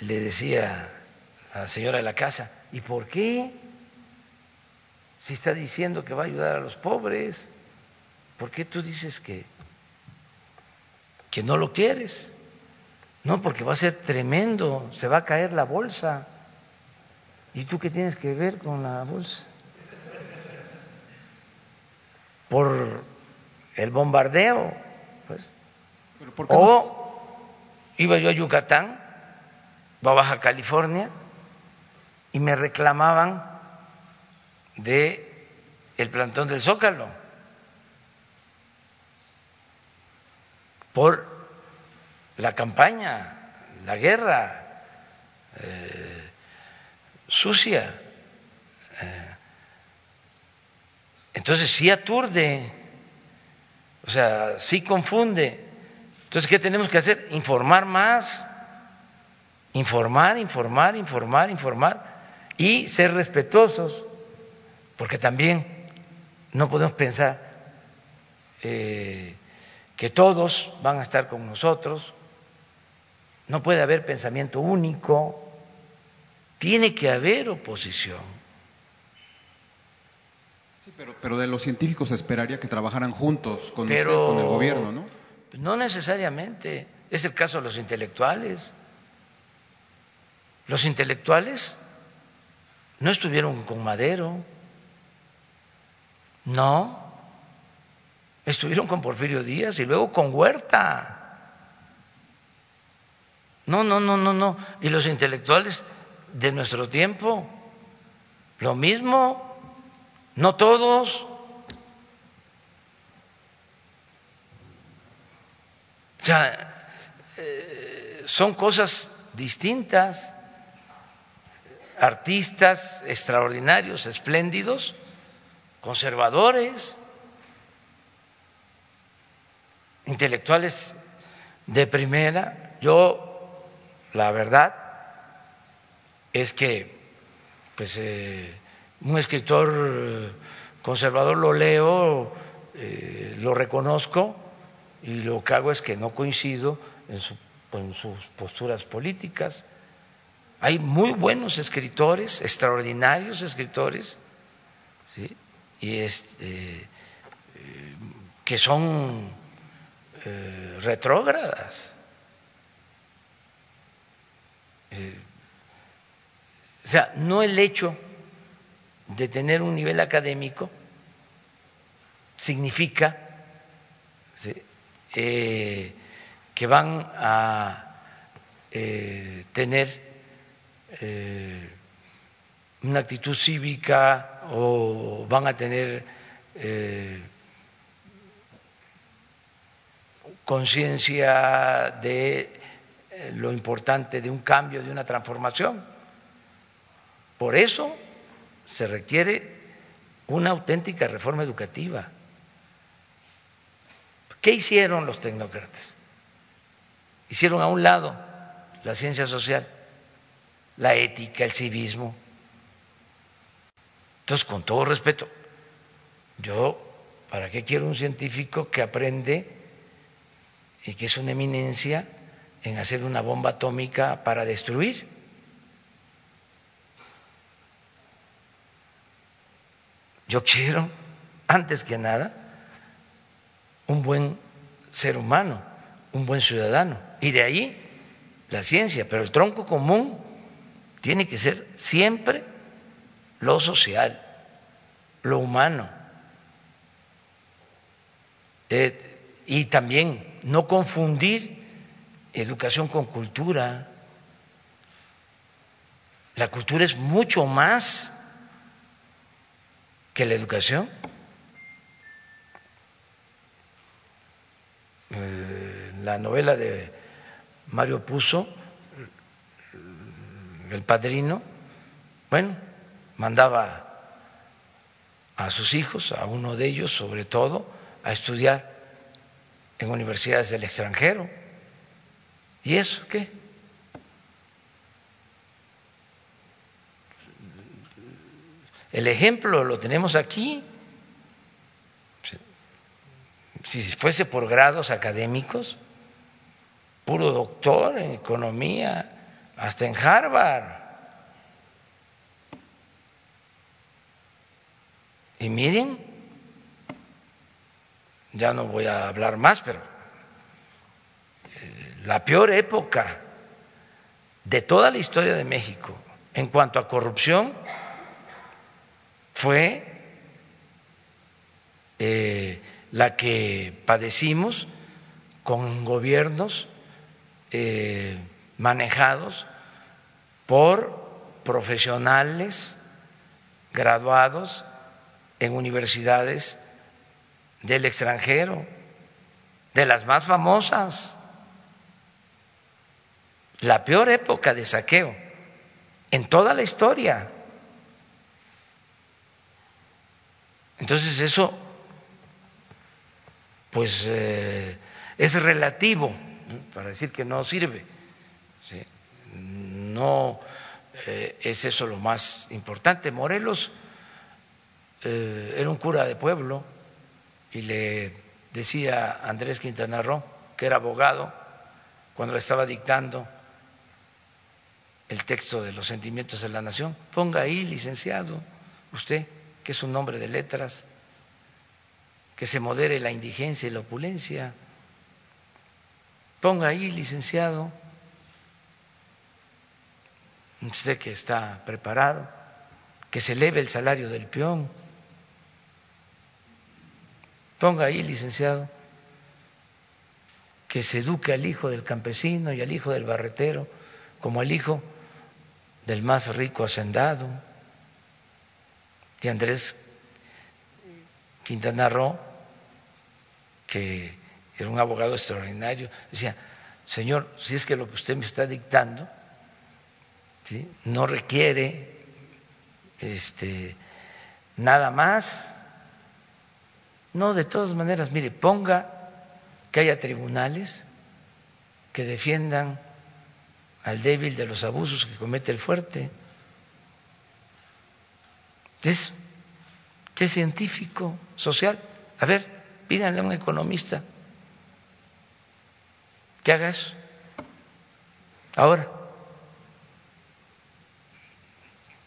le decía a la señora de la casa, ¿y por qué? Si está diciendo que va a ayudar a los pobres, ¿por qué tú dices que, que no lo quieres? No, porque va a ser tremendo, se va a caer la bolsa. ¿Y tú qué tienes que ver con la bolsa? Por el bombardeo, pues. o iba yo a Yucatán, o a Baja California, y me reclamaban de el plantón del Zócalo por la campaña, la guerra. Eh, sucia. Eh, entonces sí aturde, o sea, sí confunde. Entonces, ¿qué tenemos que hacer? Informar más, informar, informar, informar, informar y ser respetuosos, porque también no podemos pensar eh, que todos van a estar con nosotros, no puede haber pensamiento único, tiene que haber oposición. Sí, pero, pero de los científicos esperaría que trabajaran juntos con usted, con el gobierno, ¿no? No necesariamente. Es el caso de los intelectuales. Los intelectuales no estuvieron con Madero, no, estuvieron con Porfirio Díaz y luego con Huerta. No, no, no, no, no. Y los intelectuales de nuestro tiempo. Lo mismo, no todos. O sea, eh, son cosas distintas. Artistas extraordinarios, espléndidos, conservadores, intelectuales de primera. Yo, la verdad, es que pues eh, un escritor conservador lo leo, eh, lo reconozco y lo que hago es que no coincido en, sus posturas políticas. Hay muy buenos escritores, extraordinarios escritores, y este, eh, que son retrógradas. O sea, no el hecho de tener un nivel académico significa eh, que van a eh, tener eh, una actitud cívica o van a tener conciencia de lo importante de un cambio, de una transformación. Por eso se requiere una auténtica reforma educativa. ¿Qué hicieron los tecnócratas? Hicieron a un lado la ciencia social, la ética, el civismo. Entonces, con todo respeto, yo, ¿para qué quiero un científico que aprende y que es una eminencia en hacer una bomba atómica para destruir? Yo quiero, antes que nada, un buen ser humano, un buen ciudadano. Y de ahí la ciencia, pero el tronco común tiene que ser siempre lo social, lo humano. Eh, y también no confundir educación con cultura. La cultura es mucho más que la educación. Eh, la novela de Mario Puzo, el padrino, bueno, mandaba a sus hijos, a uno de ellos sobre todo, a estudiar en universidades del extranjero. ¿Y eso qué? El ejemplo lo tenemos aquí. Si fuese por grados académicos, puro doctor en economía, hasta en Harvard. Y miren, ya no voy a hablar más, pero eh, la peor época de toda la historia de México en cuanto a corrupción fue eh, la que padecimos con gobiernos eh, manejados por profesionales graduados en universidades del extranjero, de las más famosas. La peor época de saqueo en toda la historia. Entonces eso, pues, eh, es relativo para decir que no sirve. No eh, es eso lo más importante. Morelos eh, era un cura de pueblo y le decía Andrés Quintana Roo, que era abogado, cuando le estaba dictando el texto de los sentimientos de la nación, ponga ahí, licenciado, usted que es un nombre de letras, que se modere la indigencia y la opulencia. Ponga ahí, licenciado, usted que está preparado, que se eleve el salario del peón. Ponga ahí, licenciado, que se eduque al hijo del campesino y al hijo del barretero como el hijo del más rico hacendado Andrés Quintana Roo, que era un abogado extraordinario, decía, señor, si es que lo que usted me está dictando no requiere este, nada más, no, de todas maneras, mire, ponga que haya tribunales que defiendan al débil de los abusos que comete el fuerte. Es, ¿Qué científico social? A ver, pídanle a un economista que haga eso. Ahora,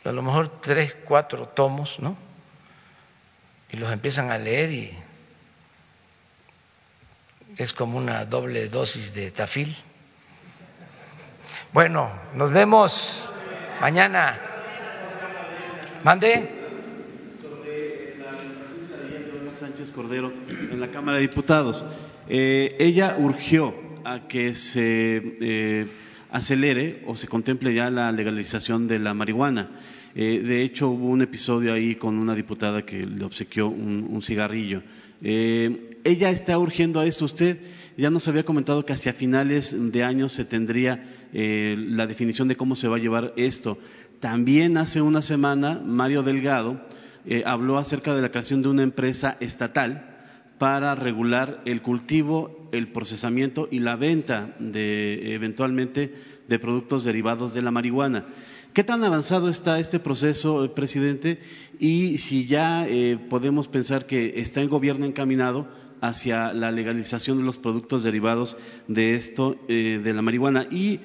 a lo mejor tres, cuatro tomos, ¿no? Y los empiezan a leer y es como una doble dosis de tafil. Bueno, nos vemos mañana. Mande. Sánchez Cordero en la Cámara de Diputados. Eh, ella urgió a que se eh, acelere o se contemple ya la legalización de la marihuana Eh, de hecho, hubo un episodio ahí con una diputada que le obsequió un, cigarrillo. Ella está urgiendo a esto. Usted ya nos había comentado que hacia finales de año se tendría la definición de cómo se va a llevar esto. También hace una semana, Mario Delgado habló acerca de la creación de una empresa estatal para regular el cultivo, el procesamiento y la venta de eventualmente de productos derivados de la marihuana. ¿Qué tan avanzado está este proceso, eh, presidente? Y si ya eh, podemos pensar que está el gobierno encaminado hacia la legalización de los productos derivados de esto, eh, de la marihuana. Y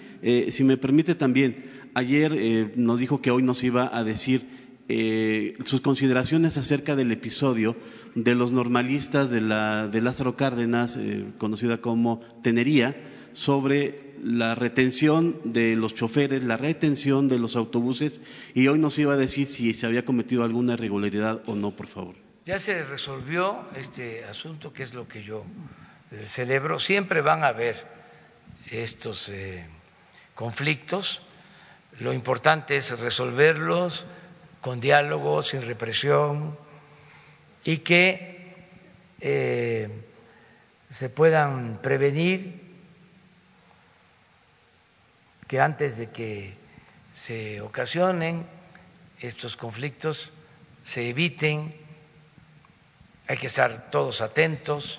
si me permite también, ayer nos dijo que hoy nos iba a decir sus consideraciones acerca del episodio de los normalistas de, la, de Lázaro Cárdenas, conocida como Tenería, sobre la retención de los choferes, la retención de los autobuses y hoy nos iba a decir si se había cometido alguna irregularidad o no, por favor. Ya se resolvió este asunto, que es lo que yo eh, celebro. Siempre van a haber estos eh, conflictos. Lo importante es resolverlos con diálogo, sin represión y que eh, se puedan prevenir que antes de que se ocasionen estos conflictos se eviten, hay que estar todos atentos,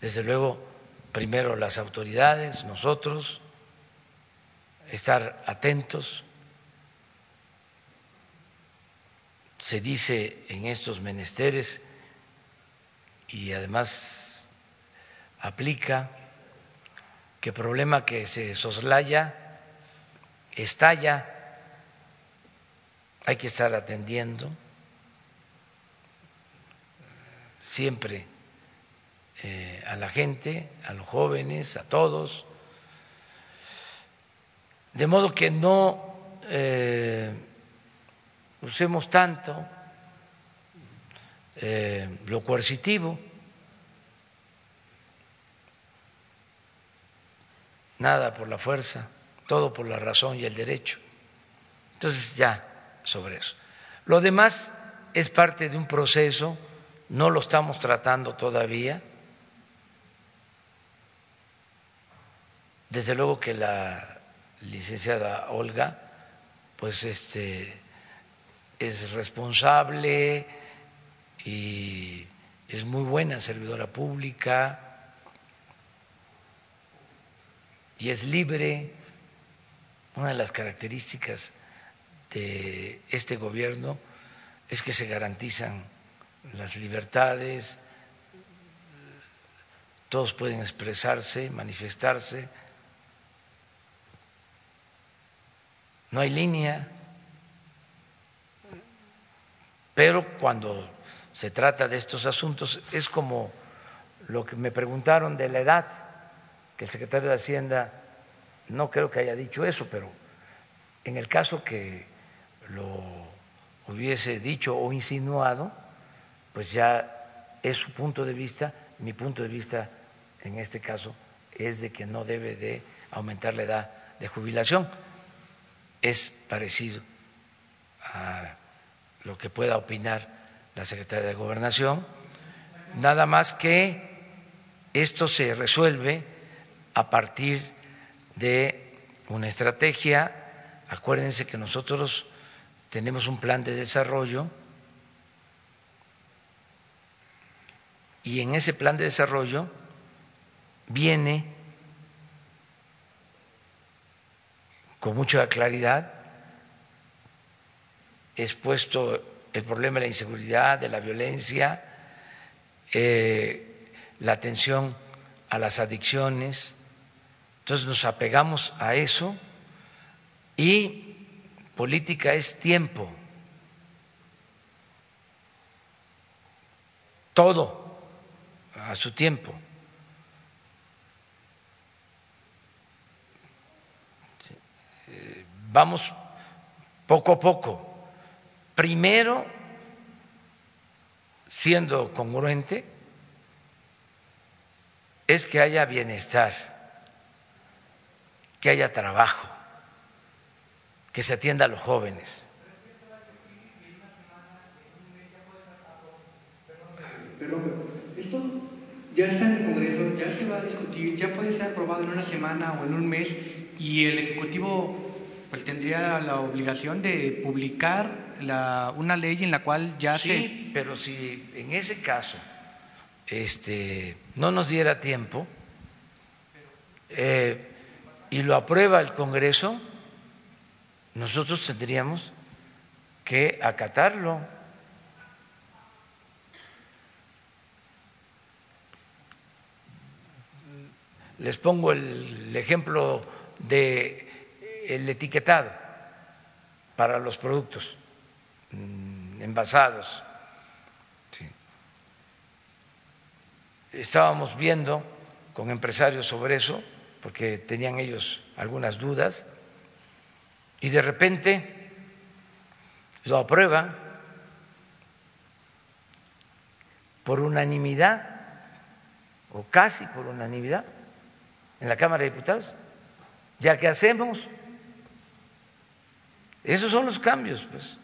desde luego primero las autoridades, nosotros, estar atentos. Se dice en estos menesteres y además aplica que problema que se soslaya, estalla, hay que estar atendiendo siempre eh, a la gente, a los jóvenes, a todos, de modo que no eh, usemos tanto eh, lo coercitivo, nada por la fuerza, todo por la razón y el derecho. Entonces ya sobre eso. Lo demás es parte de un proceso, no lo estamos tratando todavía. Desde luego que la licenciada Olga, pues este es responsable y es muy buena servidora pública y es libre. Una de las características de este gobierno es que se garantizan las libertades, todos pueden expresarse, manifestarse, no hay línea, pero cuando se trata de estos asuntos es como lo que me preguntaron de la edad el secretario de Hacienda no creo que haya dicho eso, pero en el caso que lo hubiese dicho o insinuado, pues ya es su punto de vista, mi punto de vista en este caso es de que no debe de aumentar la edad de jubilación. Es parecido a lo que pueda opinar la secretaria de Gobernación, nada más que esto se resuelve a partir de una estrategia. Acuérdense que nosotros tenemos un plan de desarrollo y en ese plan de desarrollo viene con mucha claridad expuesto el problema de la inseguridad, de la violencia, eh, la atención a las adicciones, entonces nos apegamos a eso y política es tiempo. Todo a su tiempo. Vamos poco a poco primero siendo congruente, es que haya bienestar, que haya trabajo, que se atienda a los jóvenes. Perdón, esto ya está en el Congreso, ya se va a discutir, ya puede ser aprobado en una semana o en un mes y el Ejecutivo pues tendría la obligación de publicar la, una ley en la cual ya sí, se... pero si en ese caso este, no nos diera tiempo eh, y lo aprueba el Congreso, nosotros tendríamos que acatarlo. Les pongo el ejemplo de el etiquetado para los productos mm, envasados. Estábamos viendo con empresarios sobre eso, porque tenían ellos algunas dudas, y de repente lo aprueban por unanimidad, o casi por unanimidad, en la Cámara de Diputados. Ya que hacemos, esos son los cambios pues,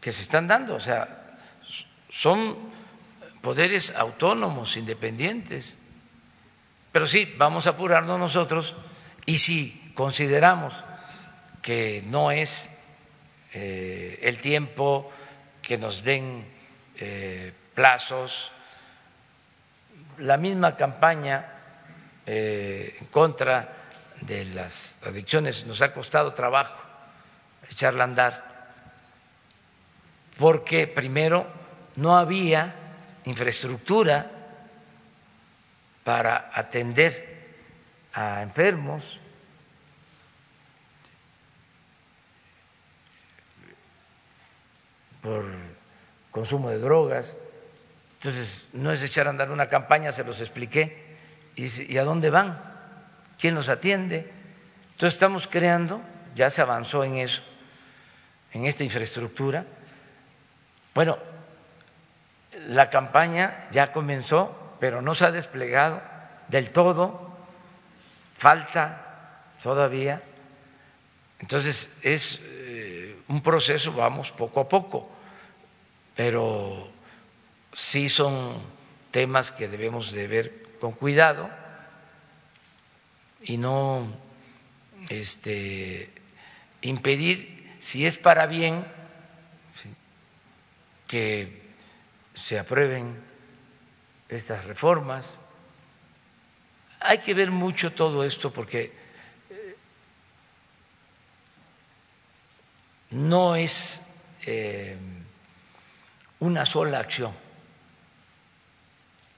que se están dando, o sea, son poderes autónomos, independientes. Pero sí, vamos a apurarnos nosotros. Y si consideramos que no es eh, el tiempo, que nos den eh, plazos, la misma campaña eh, en contra de las adicciones nos ha costado trabajo echarla a andar, porque primero no había infraestructura para atender a enfermos, por consumo de drogas. Entonces, no es echar a andar una campaña, se los expliqué. ¿Y, a dónde van? ¿Quién los atiende? Entonces, estamos creando, ya se avanzó en eso, en esta infraestructura. Bueno, la campaña ya comenzó, pero no se ha desplegado del todo, falta todavía. Entonces, es un proceso, vamos poco a poco, pero sí son temas que debemos de ver con cuidado y no este, impedir, si es para bien, que se aprueben estas reformas. Hay que ver mucho todo esto porque no es eh, una sola acción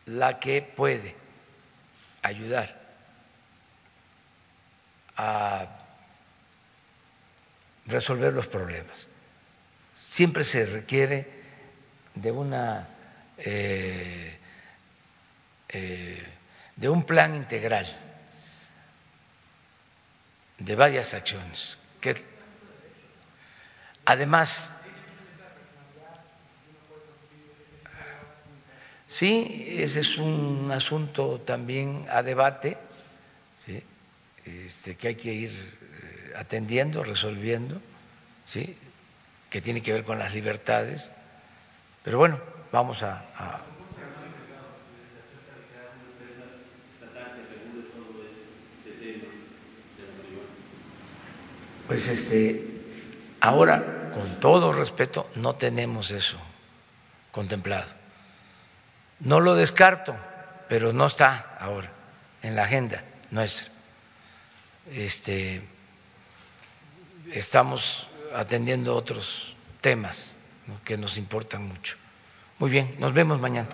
la que puede ayudar a resolver los problemas. Siempre se requiere de una eh, eh, de un plan integral de varias acciones que Además, sí, ese es un asunto también a debate, este, que hay que ir eh, atendiendo, resolviendo, ¿sí? que tiene que ver con las libertades. Pero bueno, vamos a, a pues este Ahora, con todo respeto, no tenemos eso contemplado. No lo descarto, pero no está ahora en la agenda nuestra. Este, estamos atendiendo otros temas que nos importan mucho. Muy bien, nos vemos mañana.